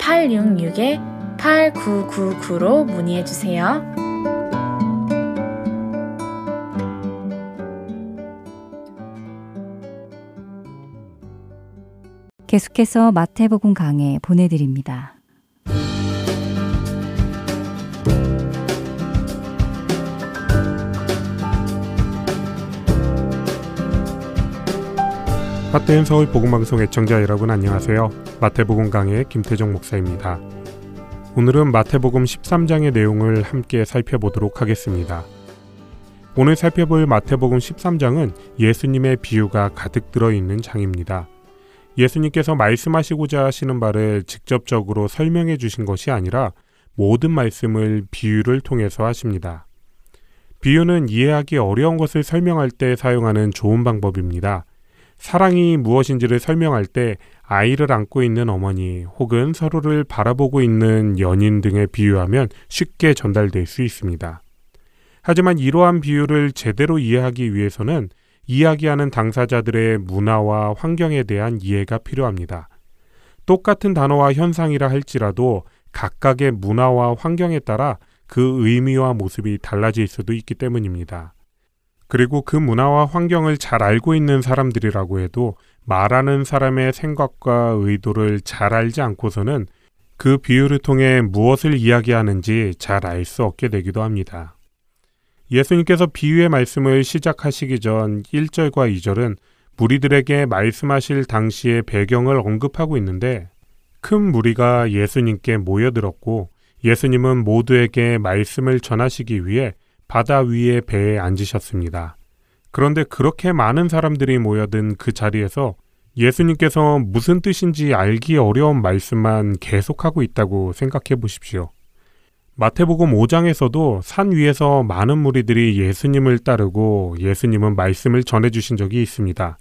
602-866-8999로 문의해 주세요. 계속해서 마태복음 강해 보내드립니다. 핫된 서울 복음방송 애청자 여러분 안녕하세요. 마태복음 강의 김태정 목사입니다. 오늘은 마태복음 13장의 내용을 함께 살펴보도록 하겠습니다. 오늘 살펴볼 마태복음 13장은 예수님의 비유가 가득 들어있는 장입니다. 예수님께서 말씀하시고자 하시는 바를 직접적으로 설명해 주신 것이 아니라 모든 말씀을 비유를 통해서 하십니다. 비유는 이해하기 어려운 것을 설명할 때 사용하는 좋은 방법입니다. 사랑이 무엇인지를 설명할 때 아이를 안고 있는 어머니 혹은 서로를 바라보고 있는 연인 등에 비유하면 쉽게 전달될 수 있습니다. 하지만 이러한 비유를 제대로 이해하기 위해서는 이야기하는 당사자들의 문화와 환경에 대한 이해가 필요합니다. 똑같은 단어와 현상이라 할지라도 각각의 문화와 환경에 따라 그 의미와 모습이 달라질 수도 있기 때문입니다. 그리고 그 문화와 환경을 잘 알고 있는 사람들이라고 해도 말하는 사람의 생각과 의도를 잘 알지 않고서는 그 비유를 통해 무엇을 이야기하는지 잘 알 수 없게 되기도 합니다. 예수님께서 비유의 말씀을 시작하시기 전 1절과 2절은 무리들에게 말씀하실 당시의 배경을 언급하고 있는데 큰 무리가 예수님께 모여들었고 예수님은 모두에게 말씀을 전하시기 위해 바다 위의 배에 앉으셨습니다. 그런데 그렇게 많은 사람들이 모여든 그 자리에서 예수님께서 무슨 뜻인지 알기 어려운 말씀만 계속하고 있다고 생각해 보십시오. 마태복음 5장에서도 산 위에서 많은 무리들이 예수님을 따르고 예수님은 말씀을 전해주신 적이 있습니다.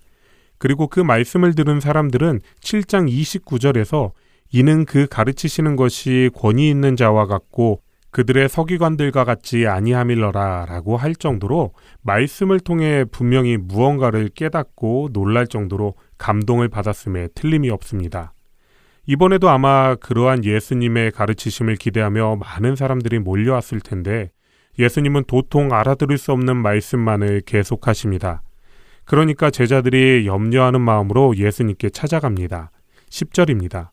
그리고 그 말씀을 들은 사람들은 7장 29절에서 이는 그 가르치시는 것이 권위 있는 자와 같고 그들의 서기관들과 같지 아니함일러라 라고 할 정도로 말씀을 통해 분명히 무언가를 깨닫고 놀랄 정도로 감동을 받았음에 틀림이 없습니다. 이번에도 아마 그러한 예수님의 가르치심을 기대하며 많은 사람들이 몰려왔을 텐데 예수님은 도통 알아들을 수 없는 말씀만을 계속하십니다. 그러니까 제자들이 염려하는 마음으로 예수님께 찾아갑니다. 10절입니다.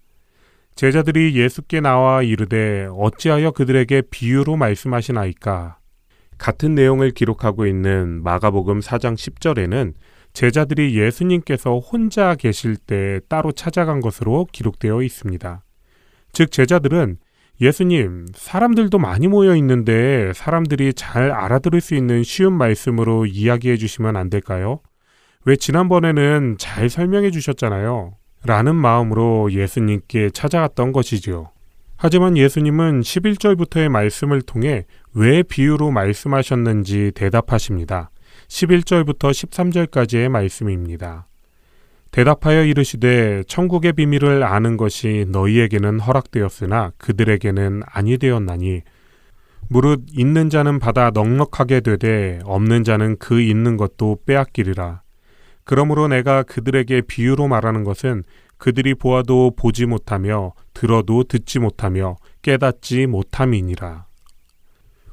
제자들이 예수께 나와 이르되 어찌하여 그들에게 비유로 말씀하시나이까? 같은 내용을 기록하고 있는 마가복음 4장 10절에는 제자들이 예수님께서 혼자 계실 때 따로 찾아간 것으로 기록되어 있습니다. 즉, 제자들은 예수님, 사람들도 많이 모여 있는데 사람들이 잘 알아들을 수 있는 쉬운 말씀으로 이야기해 주시면 안 될까요? 왜 지난번에는 잘 설명해 주셨잖아요. 라는 마음으로 예수님께 찾아갔던 것이지요. 하지만 예수님은 11절부터의 말씀을 통해 왜 비유로 말씀하셨는지 대답하십니다. 11절부터 13절까지의 말씀입니다. 대답하여 이르시되 천국의 비밀을 아는 것이 너희에게는 허락되었으나 그들에게는 아니 되었나니 무릇 있는 자는 받아 넉넉하게 되되 없는 자는 그 있는 것도 빼앗기리라. 그러므로 내가 그들에게 비유로 말하는 것은 그들이 보아도 보지 못하며 들어도 듣지 못하며 깨닫지 못함이니라.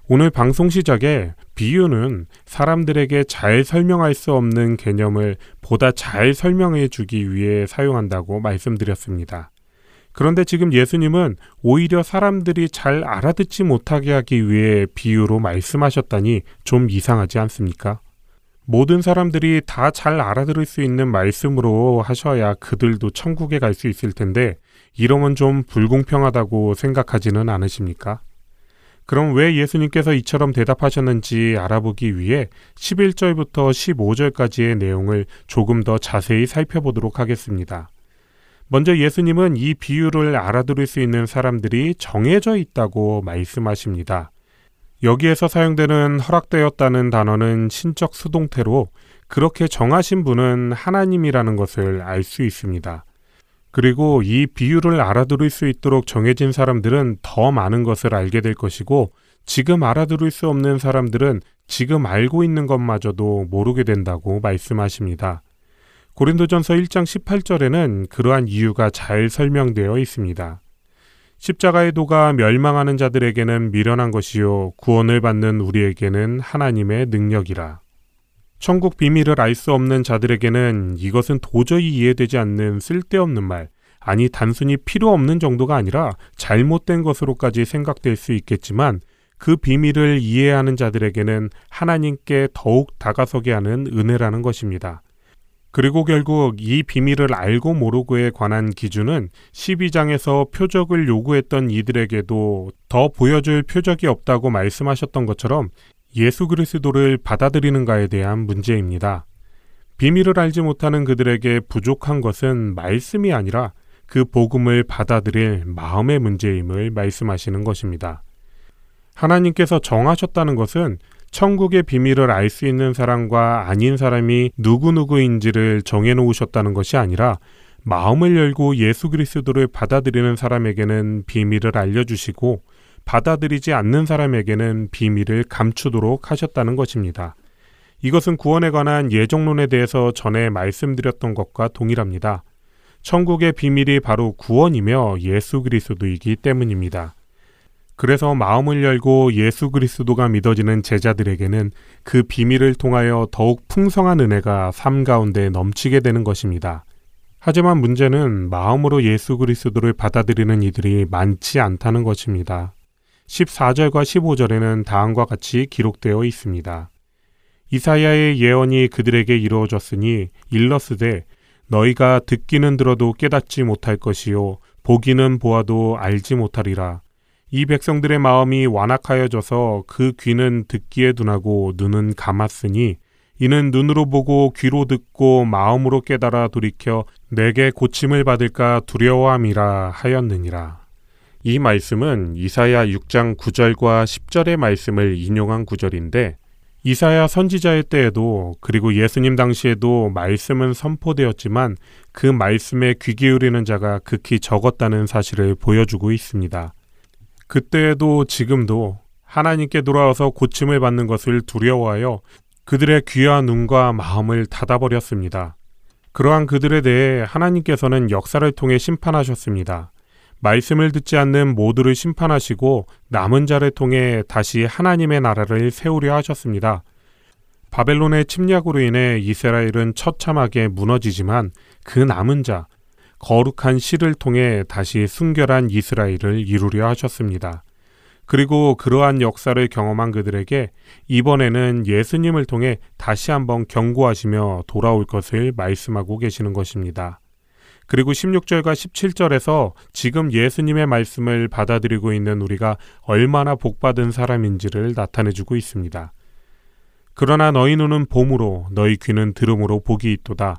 오늘 방송 시작에 비유는 사람들에게 잘 설명할 수 없는 개념을 보다 잘 설명해 주기 위해 사용한다고 말씀드렸습니다. 그런데 지금 예수님은 오히려 사람들이 잘 알아듣지 못하게 하기 위해 비유로 말씀하셨다니 좀 이상하지 않습니까? 모든 사람들이 다 잘 알아들을 수 있는 말씀으로 하셔야 그들도 천국에 갈 수 있을 텐데 이러면 좀 불공평하다고 생각하지는 않으십니까? 그럼 왜 예수님께서 이처럼 대답하셨는지 알아보기 위해 11절부터 15절까지의 내용을 조금 더 자세히 살펴보도록 하겠습니다. 먼저 예수님은 이 비유를 알아들을 수 있는 사람들이 정해져 있다고 말씀하십니다. 여기에서 사용되는 허락되었다는 단어는 신적 수동태로 그렇게 정하신 분은 하나님이라는 것을 알 수 있습니다. 그리고 이 비유를 알아들을 수 있도록 정해진 사람들은 더 많은 것을 알게 될 것이고 지금 알아들을 수 없는 사람들은 지금 알고 있는 것마저도 모르게 된다고 말씀하십니다. 고린도전서 1장 18절에는 그러한 이유가 잘 설명되어 있습니다. 십자가의 도가 멸망하는 자들에게는 미련한 것이요 구원을 받는 우리에게는 하나님의 능력이라. 천국 비밀을 알 수 없는 자들에게는 이것은 도저히 이해되지 않는 쓸데없는 말, 아니 단순히 필요 없는 정도가 아니라 잘못된 것으로까지 생각될 수 있겠지만 그 비밀을 이해하는 자들에게는 하나님께 더욱 다가서게 하는 은혜라는 것입니다. 그리고 결국 이 비밀을 알고 모르고에 관한 기준은 12장에서 표적을 요구했던 이들에게도 더 보여줄 표적이 없다고 말씀하셨던 것처럼 예수 그리스도를 받아들이는가에 대한 문제입니다. 비밀을 알지 못하는 그들에게 부족한 것은 말씀이 아니라 그 복음을 받아들일 마음의 문제임을 말씀하시는 것입니다. 하나님께서 정하셨다는 것은 천국의 비밀을 알 수 있는 사람과 아닌 사람이 누구누구인지를 정해놓으셨다는 것이 아니라 마음을 열고 예수 그리스도를 받아들이는 사람에게는 비밀을 알려주시고 받아들이지 않는 사람에게는 비밀을 감추도록 하셨다는 것입니다. 이것은 구원에 관한 예정론에 대해서 전에 말씀드렸던 것과 동일합니다. 천국의 비밀이 바로 구원이며 예수 그리스도이기 때문입니다. 그래서 마음을 열고 예수 그리스도가 믿어지는 제자들에게는 그 비밀을 통하여 더욱 풍성한 은혜가 삶 가운데 넘치게 되는 것입니다. 하지만 문제는 마음으로 예수 그리스도를 받아들이는 이들이 많지 않다는 것입니다. 14절과 15절에는 다음과 같이 기록되어 있습니다. 이사야의 예언이 그들에게 이루어졌으니 일러스되 너희가 듣기는 들어도 깨닫지 못할 것이요 보기는 보아도 알지 못하리라 이 백성들의 마음이 완악하여져서 그 귀는 듣기에 둔하고 눈은 감았으니 이는 눈으로 보고 귀로 듣고 마음으로 깨달아 돌이켜 내게 고침을 받을까 두려워함이라 하였느니라. 이 말씀은 이사야 6장 9절과 10절의 말씀을 인용한 구절인데 이사야 선지자의 때에도 그리고 예수님 당시에도 말씀은 선포되었지만 그 말씀에 귀 기울이는 자가 극히 적었다는 사실을 보여주고 있습니다. 그때에도 지금도 하나님께 돌아와서 고침을 받는 것을 두려워하여 그들의 귀와 눈과 마음을 닫아버렸습니다. 그러한 그들에 대해 하나님께서는 역사를 통해 심판하셨습니다. 말씀을 듣지 않는 모두를 심판하시고 남은 자를 통해 다시 하나님의 나라를 세우려 하셨습니다. 바벨론의 침략으로 인해 이스라엘은 처참하게 무너지지만 그 남은 자, 거룩한 씨를 통해 다시 순결한 이스라엘을 이루려 하셨습니다. 그리고 그러한 역사를 경험한 그들에게 이번에는 예수님을 통해 다시 한번 경고하시며 돌아올 것을 말씀하고 계시는 것입니다. 그리고 16절과 17절에서 지금 예수님의 말씀을 받아들이고 있는 우리가 얼마나 복받은 사람인지를 나타내주고 있습니다. 그러나 너희 눈은 봄으로 너희 귀는 들음으로 복이 있도다.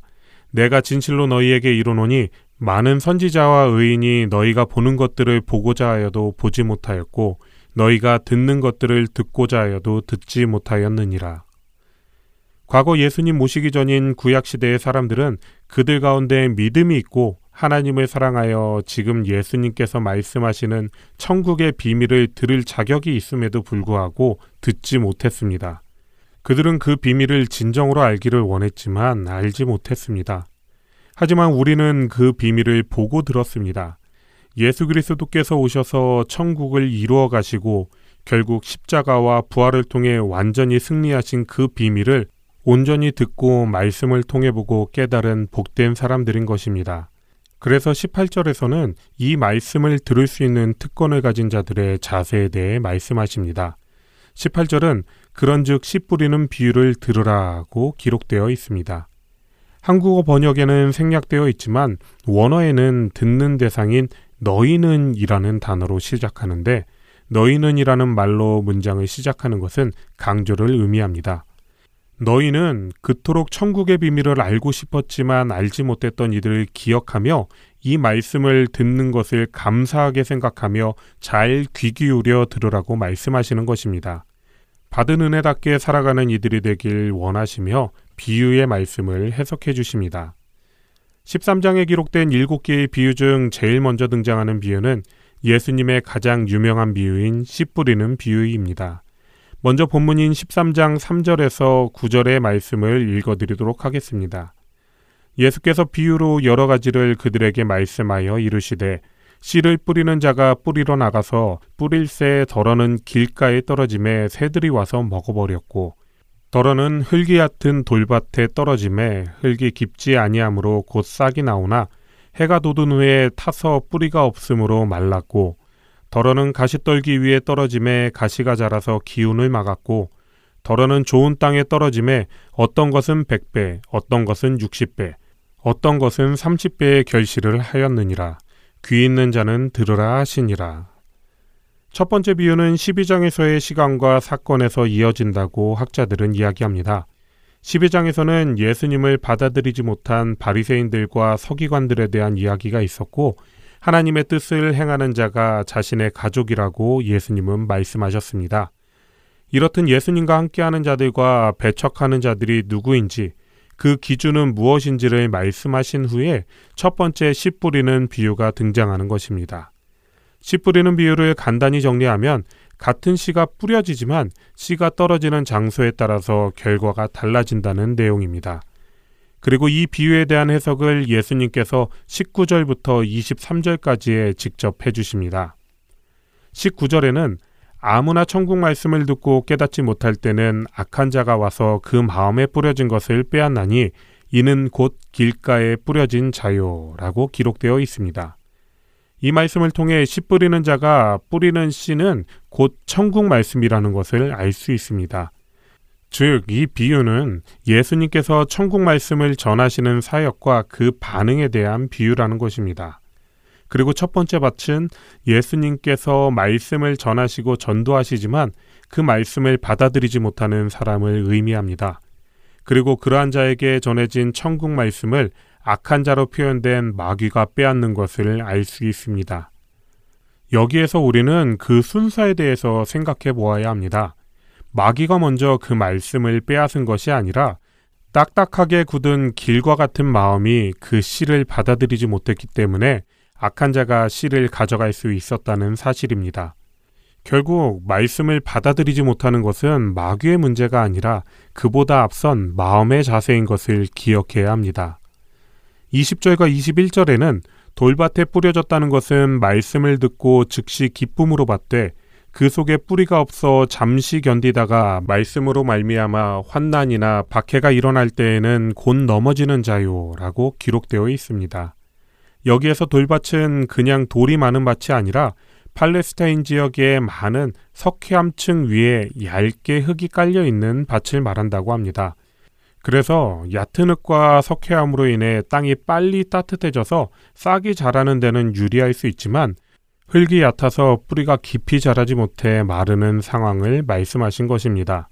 내가 진실로 너희에게 이르노니 많은 선지자와 의인이 너희가 보는 것들을 보고자 하여도 보지 못하였고 너희가 듣는 것들을 듣고자 하여도 듣지 못하였느니라. 과거 예수님 모시기 전인 구약 시대의 사람들은 그들 가운데 믿음이 있고 하나님을 사랑하여 지금 예수님께서 말씀하시는 천국의 비밀을 들을 자격이 있음에도 불구하고 듣지 못했습니다. 그들은 그 비밀을 진정으로 알기를 원했지만 알지 못했습니다. 하지만 우리는 그 비밀을 보고 들었습니다. 예수 그리스도께서 오셔서 천국을 이루어 가시고 결국 십자가와 부활을 통해 완전히 승리하신 그 비밀을 온전히 듣고 말씀을 통해 보고 깨달은 복된 사람들인 것입니다. 그래서 18절에서는 이 말씀을 들을 수 있는 특권을 가진 자들의 자세에 대해 말씀하십니다. 18절은 그런즉 씨 뿌리는 비유를 들으라고 기록되어 있습니다. 한국어 번역에는 생략되어 있지만 원어에는 듣는 대상인 너희는이라는 단어로 시작하는데 너희는이라는 말로 문장을 시작하는 것은 강조를 의미합니다. 너희는 그토록 천국의 비밀을 알고 싶었지만 알지 못했던 이들을 기억하며 이 말씀을 듣는 것을 감사하게 생각하며 잘 귀 기울여 들으라고 말씀하시는 것입니다. 받은 은혜답게 살아가는 이들이 되길 원하시며 비유의 말씀을 해석해 주십니다. 13장에 기록된 7개의 비유 중 제일 먼저 등장하는 비유는 예수님의 가장 유명한 비유인 씨 뿌리는 비유입니다. 먼저 본문인 13장 3절에서 9절의 말씀을 읽어 드리도록 하겠습니다. 예수께서 비유로 여러 가지를 그들에게 말씀하여 이르시되 씨를 뿌리는 자가 뿌리러 나가서 뿌릴 새 덜어는 길가에 떨어짐에 새들이 와서 먹어버렸고 덜어는 흙이 얕은 돌밭에 떨어짐에 흙이 깊지 아니하므로 곧 싹이 나오나 해가 돋은 후에 타서 뿌리가 없으므로 말랐고 덜어는 가시 떨기 위에 떨어짐에 가시가 자라서 기운을 막았고 덜어는 좋은 땅에 떨어짐에 어떤 것은 100배, 어떤 것은 60배, 어떤 것은 30배의 결실을 하였느니라. 귀 있는 자는 들으라 하시니라. 첫 번째 비유는 12장에서의 시간과 사건에서 이어진다고 학자들은 이야기합니다. 12장에서는 예수님을 받아들이지 못한 바리새인들과 서기관들에 대한 이야기가 있었고 하나님의 뜻을 행하는 자가 자신의 가족이라고 예수님은 말씀하셨습니다. 이렇듯 예수님과 함께하는 자들과 배척하는 자들이 누구인지 그 기준은 무엇인지를 말씀하신 후에 첫 번째 씨 뿌리는 비유가 등장하는 것입니다. 씨 뿌리는 비유를 간단히 정리하면 같은 씨가 뿌려지지만 씨가 떨어지는 장소에 따라서 결과가 달라진다는 내용입니다. 그리고 이 비유에 대한 해석을 예수님께서 19절부터 23절까지에 직접 해주십니다. 19절에는 아무나 천국 말씀을 듣고 깨닫지 못할 때는 악한 자가 와서 그 마음에 뿌려진 것을 빼앗나니 이는 곧 길가에 뿌려진 자요라고 기록되어 있습니다. 이 말씀을 통해 씨 뿌리는 자가 뿌리는 씨는 곧 천국 말씀이라는 것을 알 수 있습니다. 즉, 이 비유는 예수님께서 천국 말씀을 전하시는 사역과 그 반응에 대한 비유라는 것입니다. 그리고 첫 번째 밭은 예수님께서 말씀을 전하시고 전도하시지만 그 말씀을 받아들이지 못하는 사람을 의미합니다. 그리고 그러한 자에게 전해진 천국 말씀을 악한 자로 표현된 마귀가 빼앗는 것을 알 수 있습니다. 여기에서 우리는 그 순서에 대해서 생각해 보아야 합니다. 마귀가 먼저 그 말씀을 빼앗은 것이 아니라 딱딱하게 굳은 길과 같은 마음이 그 씨를 받아들이지 못했기 때문에 악한 자가 씨를 가져갈 수 있었다는 사실입니다. 결국 말씀을 받아들이지 못하는 것은 마귀의 문제가 아니라 그보다 앞선 마음의 자세인 것을 기억해야 합니다. 20절과 21절에는 돌밭에 뿌려졌다는 것은 말씀을 듣고 즉시 기쁨으로 받되 그 속에 뿌리가 없어 잠시 견디다가 말씀으로 말미암아 환난이나 박해가 일어날 때에는 곧 넘어지는 자요라고 기록되어 있습니다. 여기에서 돌밭은 그냥 돌이 많은 밭이 아니라 팔레스타인 지역의 많은 석회암층 위에 얇게 흙이 깔려 있는 밭을 말한다고 합니다. 그래서 얕은 흙과 석회암으로 인해 땅이 빨리 따뜻해져서 싹이 자라는 데는 유리할 수 있지만 흙이 얕아서 뿌리가 깊이 자라지 못해 마르는 상황을 말씀하신 것입니다.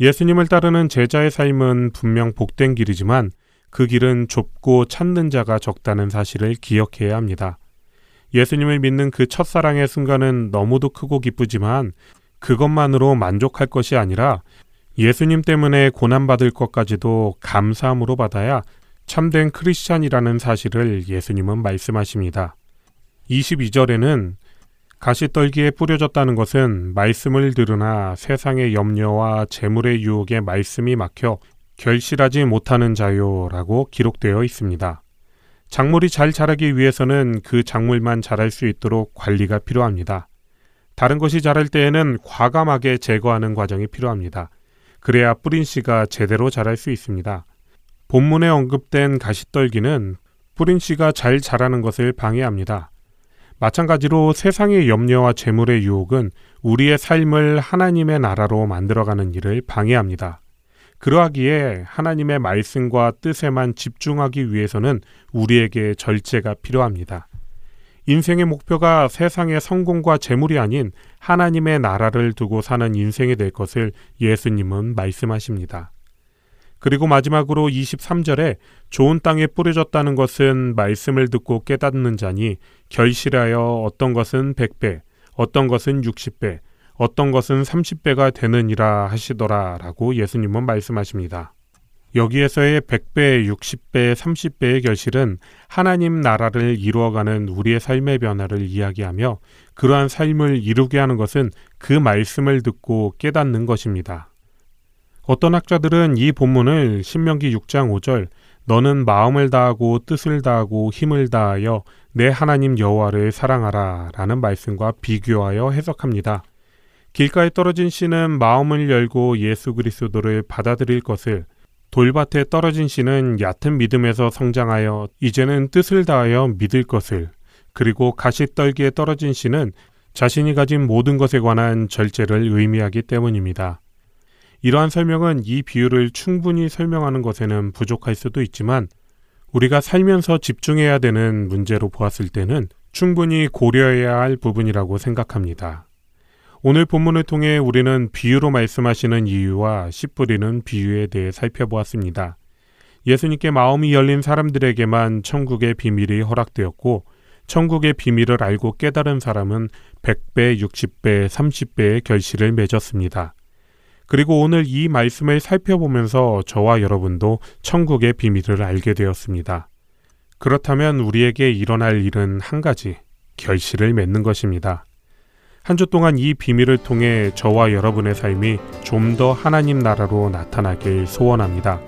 예수님을 따르는 제자의 삶은 분명 복된 길이지만 그 길은 좁고 찾는 자가 적다는 사실을 기억해야 합니다. 예수님을 믿는 그 첫사랑의 순간은 너무도 크고 기쁘지만 그것만으로 만족할 것이 아니라 예수님 때문에 고난받을 것까지도 감사함으로 받아야 참된 크리스찬이라는 사실을 예수님은 말씀하십니다. 22절에는 가시떨기에 뿌려졌다는 것은 말씀을 들으나 세상의 염려와 재물의 유혹에 말씀이 막혀 결실하지 못하는 자요라고 기록되어 있습니다. 작물이 잘 자라기 위해서는 그 작물만 자랄 수 있도록 관리가 필요합니다. 다른 것이 자랄 때에는 과감하게 제거하는 과정이 필요합니다. 그래야 뿌린 씨가 제대로 자랄 수 있습니다. 본문에 언급된 가시떨기는 뿌린 씨가 잘 자라는 것을 방해합니다. 마찬가지로 세상의 염려와 재물의 유혹은 우리의 삶을 하나님의 나라로 만들어가는 일을 방해합니다. 그러하기에 하나님의 말씀과 뜻에만 집중하기 위해서는 우리에게 절제가 필요합니다. 인생의 목표가 세상의 성공과 재물이 아닌 하나님의 나라를 두고 사는 인생이 될 것을 예수님은 말씀하십니다. 그리고 마지막으로 23절에 좋은 땅에 뿌려졌다는 것은 말씀을 듣고 깨닫는 자니 결실하여 어떤 것은 100배, 어떤 것은 60배, 어떤 것은 30배가 되느니라 하시더라 라고 예수님은 말씀하십니다. 여기에서의 100배, 60배, 30배의 결실은 하나님 나라를 이루어가는 우리의 삶의 변화를 이야기하며 그러한 삶을 이루게 하는 것은 그 말씀을 듣고 깨닫는 것입니다. 어떤 학자들은 이 본문을 신명기 6장 5절 너는 마음을 다하고 뜻을 다하고 힘을 다하여 내 하나님 여호와를 사랑하라 라는 말씀과 비교하여 해석합니다. 길가에 떨어진 씨는 마음을 열고 예수 그리스도를 받아들일 것을 돌밭에 떨어진 씨는 얕은 믿음에서 성장하여 이제는 뜻을 다하여 믿을 것을 그리고 가시떨기에 떨어진 씨는 자신이 가진 모든 것에 관한 절제를 의미하기 때문입니다. 이러한 설명은 이 비유를 충분히 설명하는 것에는 부족할 수도 있지만 우리가 살면서 집중해야 되는 문제로 보았을 때는 충분히 고려해야 할 부분이라고 생각합니다. 오늘 본문을 통해 우리는 비유로 말씀하시는 이유와 씨 뿌리는 비유에 대해 살펴보았습니다. 예수님께 마음이 열린 사람들에게만 천국의 비밀이 허락되었고 천국의 비밀을 알고 깨달은 사람은 100배, 60배, 30배의 결실을 맺었습니다. 그리고 오늘 이 말씀을 살펴보면서 저와 여러분도 천국의 비밀을 알게 되었습니다. 그렇다면 우리에게 일어날 일은 한 가지, 결실을 맺는 것입니다. 한 주 동안 이 비밀을 통해 저와 여러분의 삶이 좀 더 하나님 나라로 나타나길 소원합니다.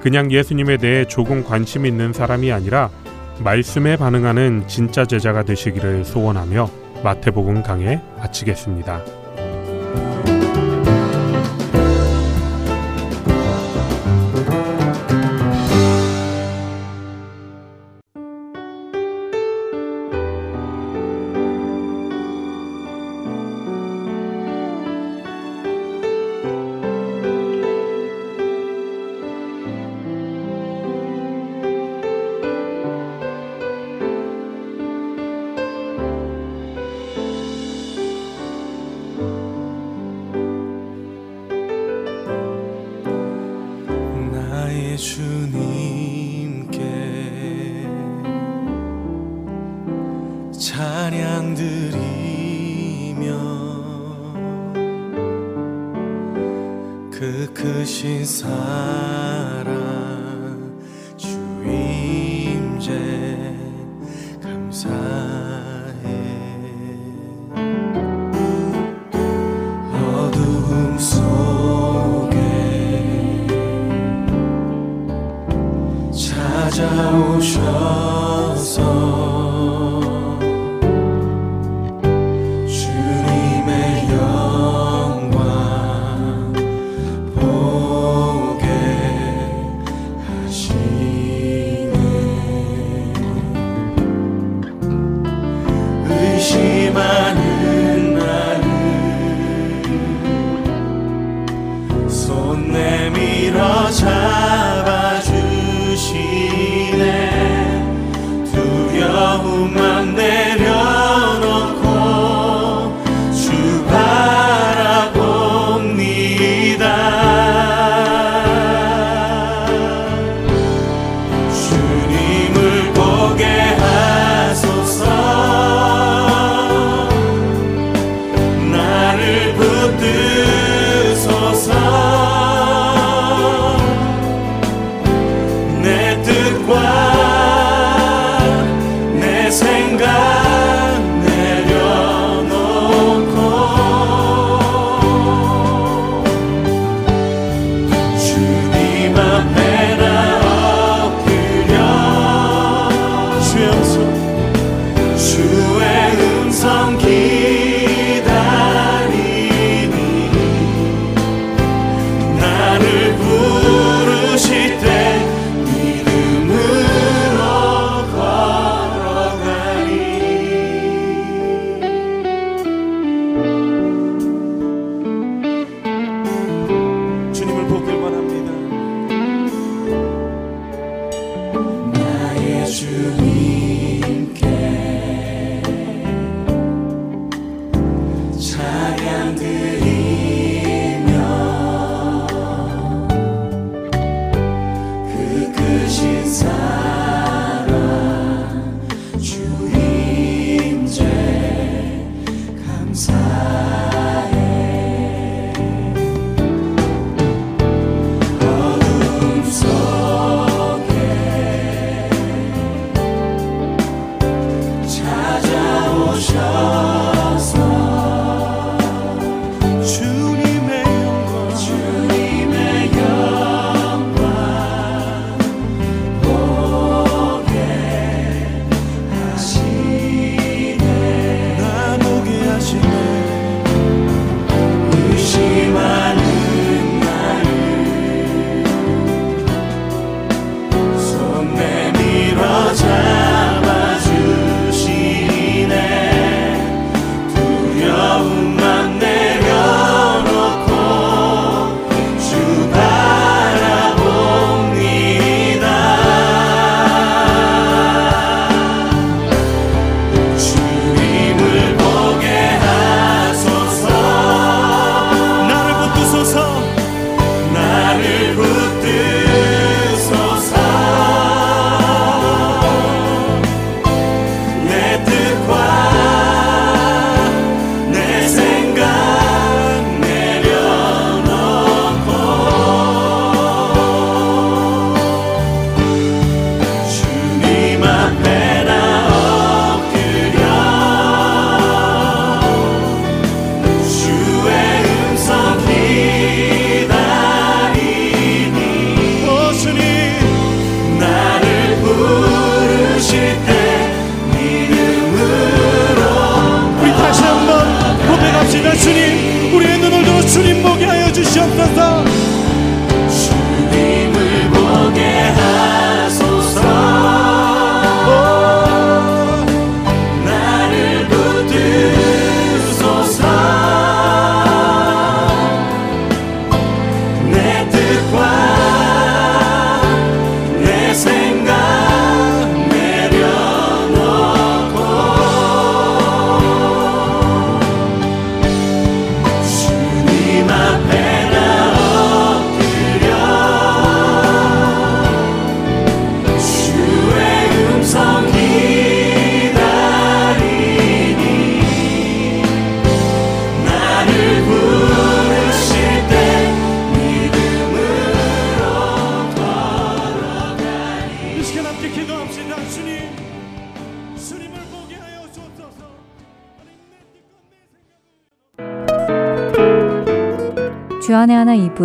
그냥 예수님에 대해 조금 관심 있는 사람이 아니라 말씀에 반응하는 진짜 제자가 되시기를 소원하며 마태복음 강해 마치겠습니다.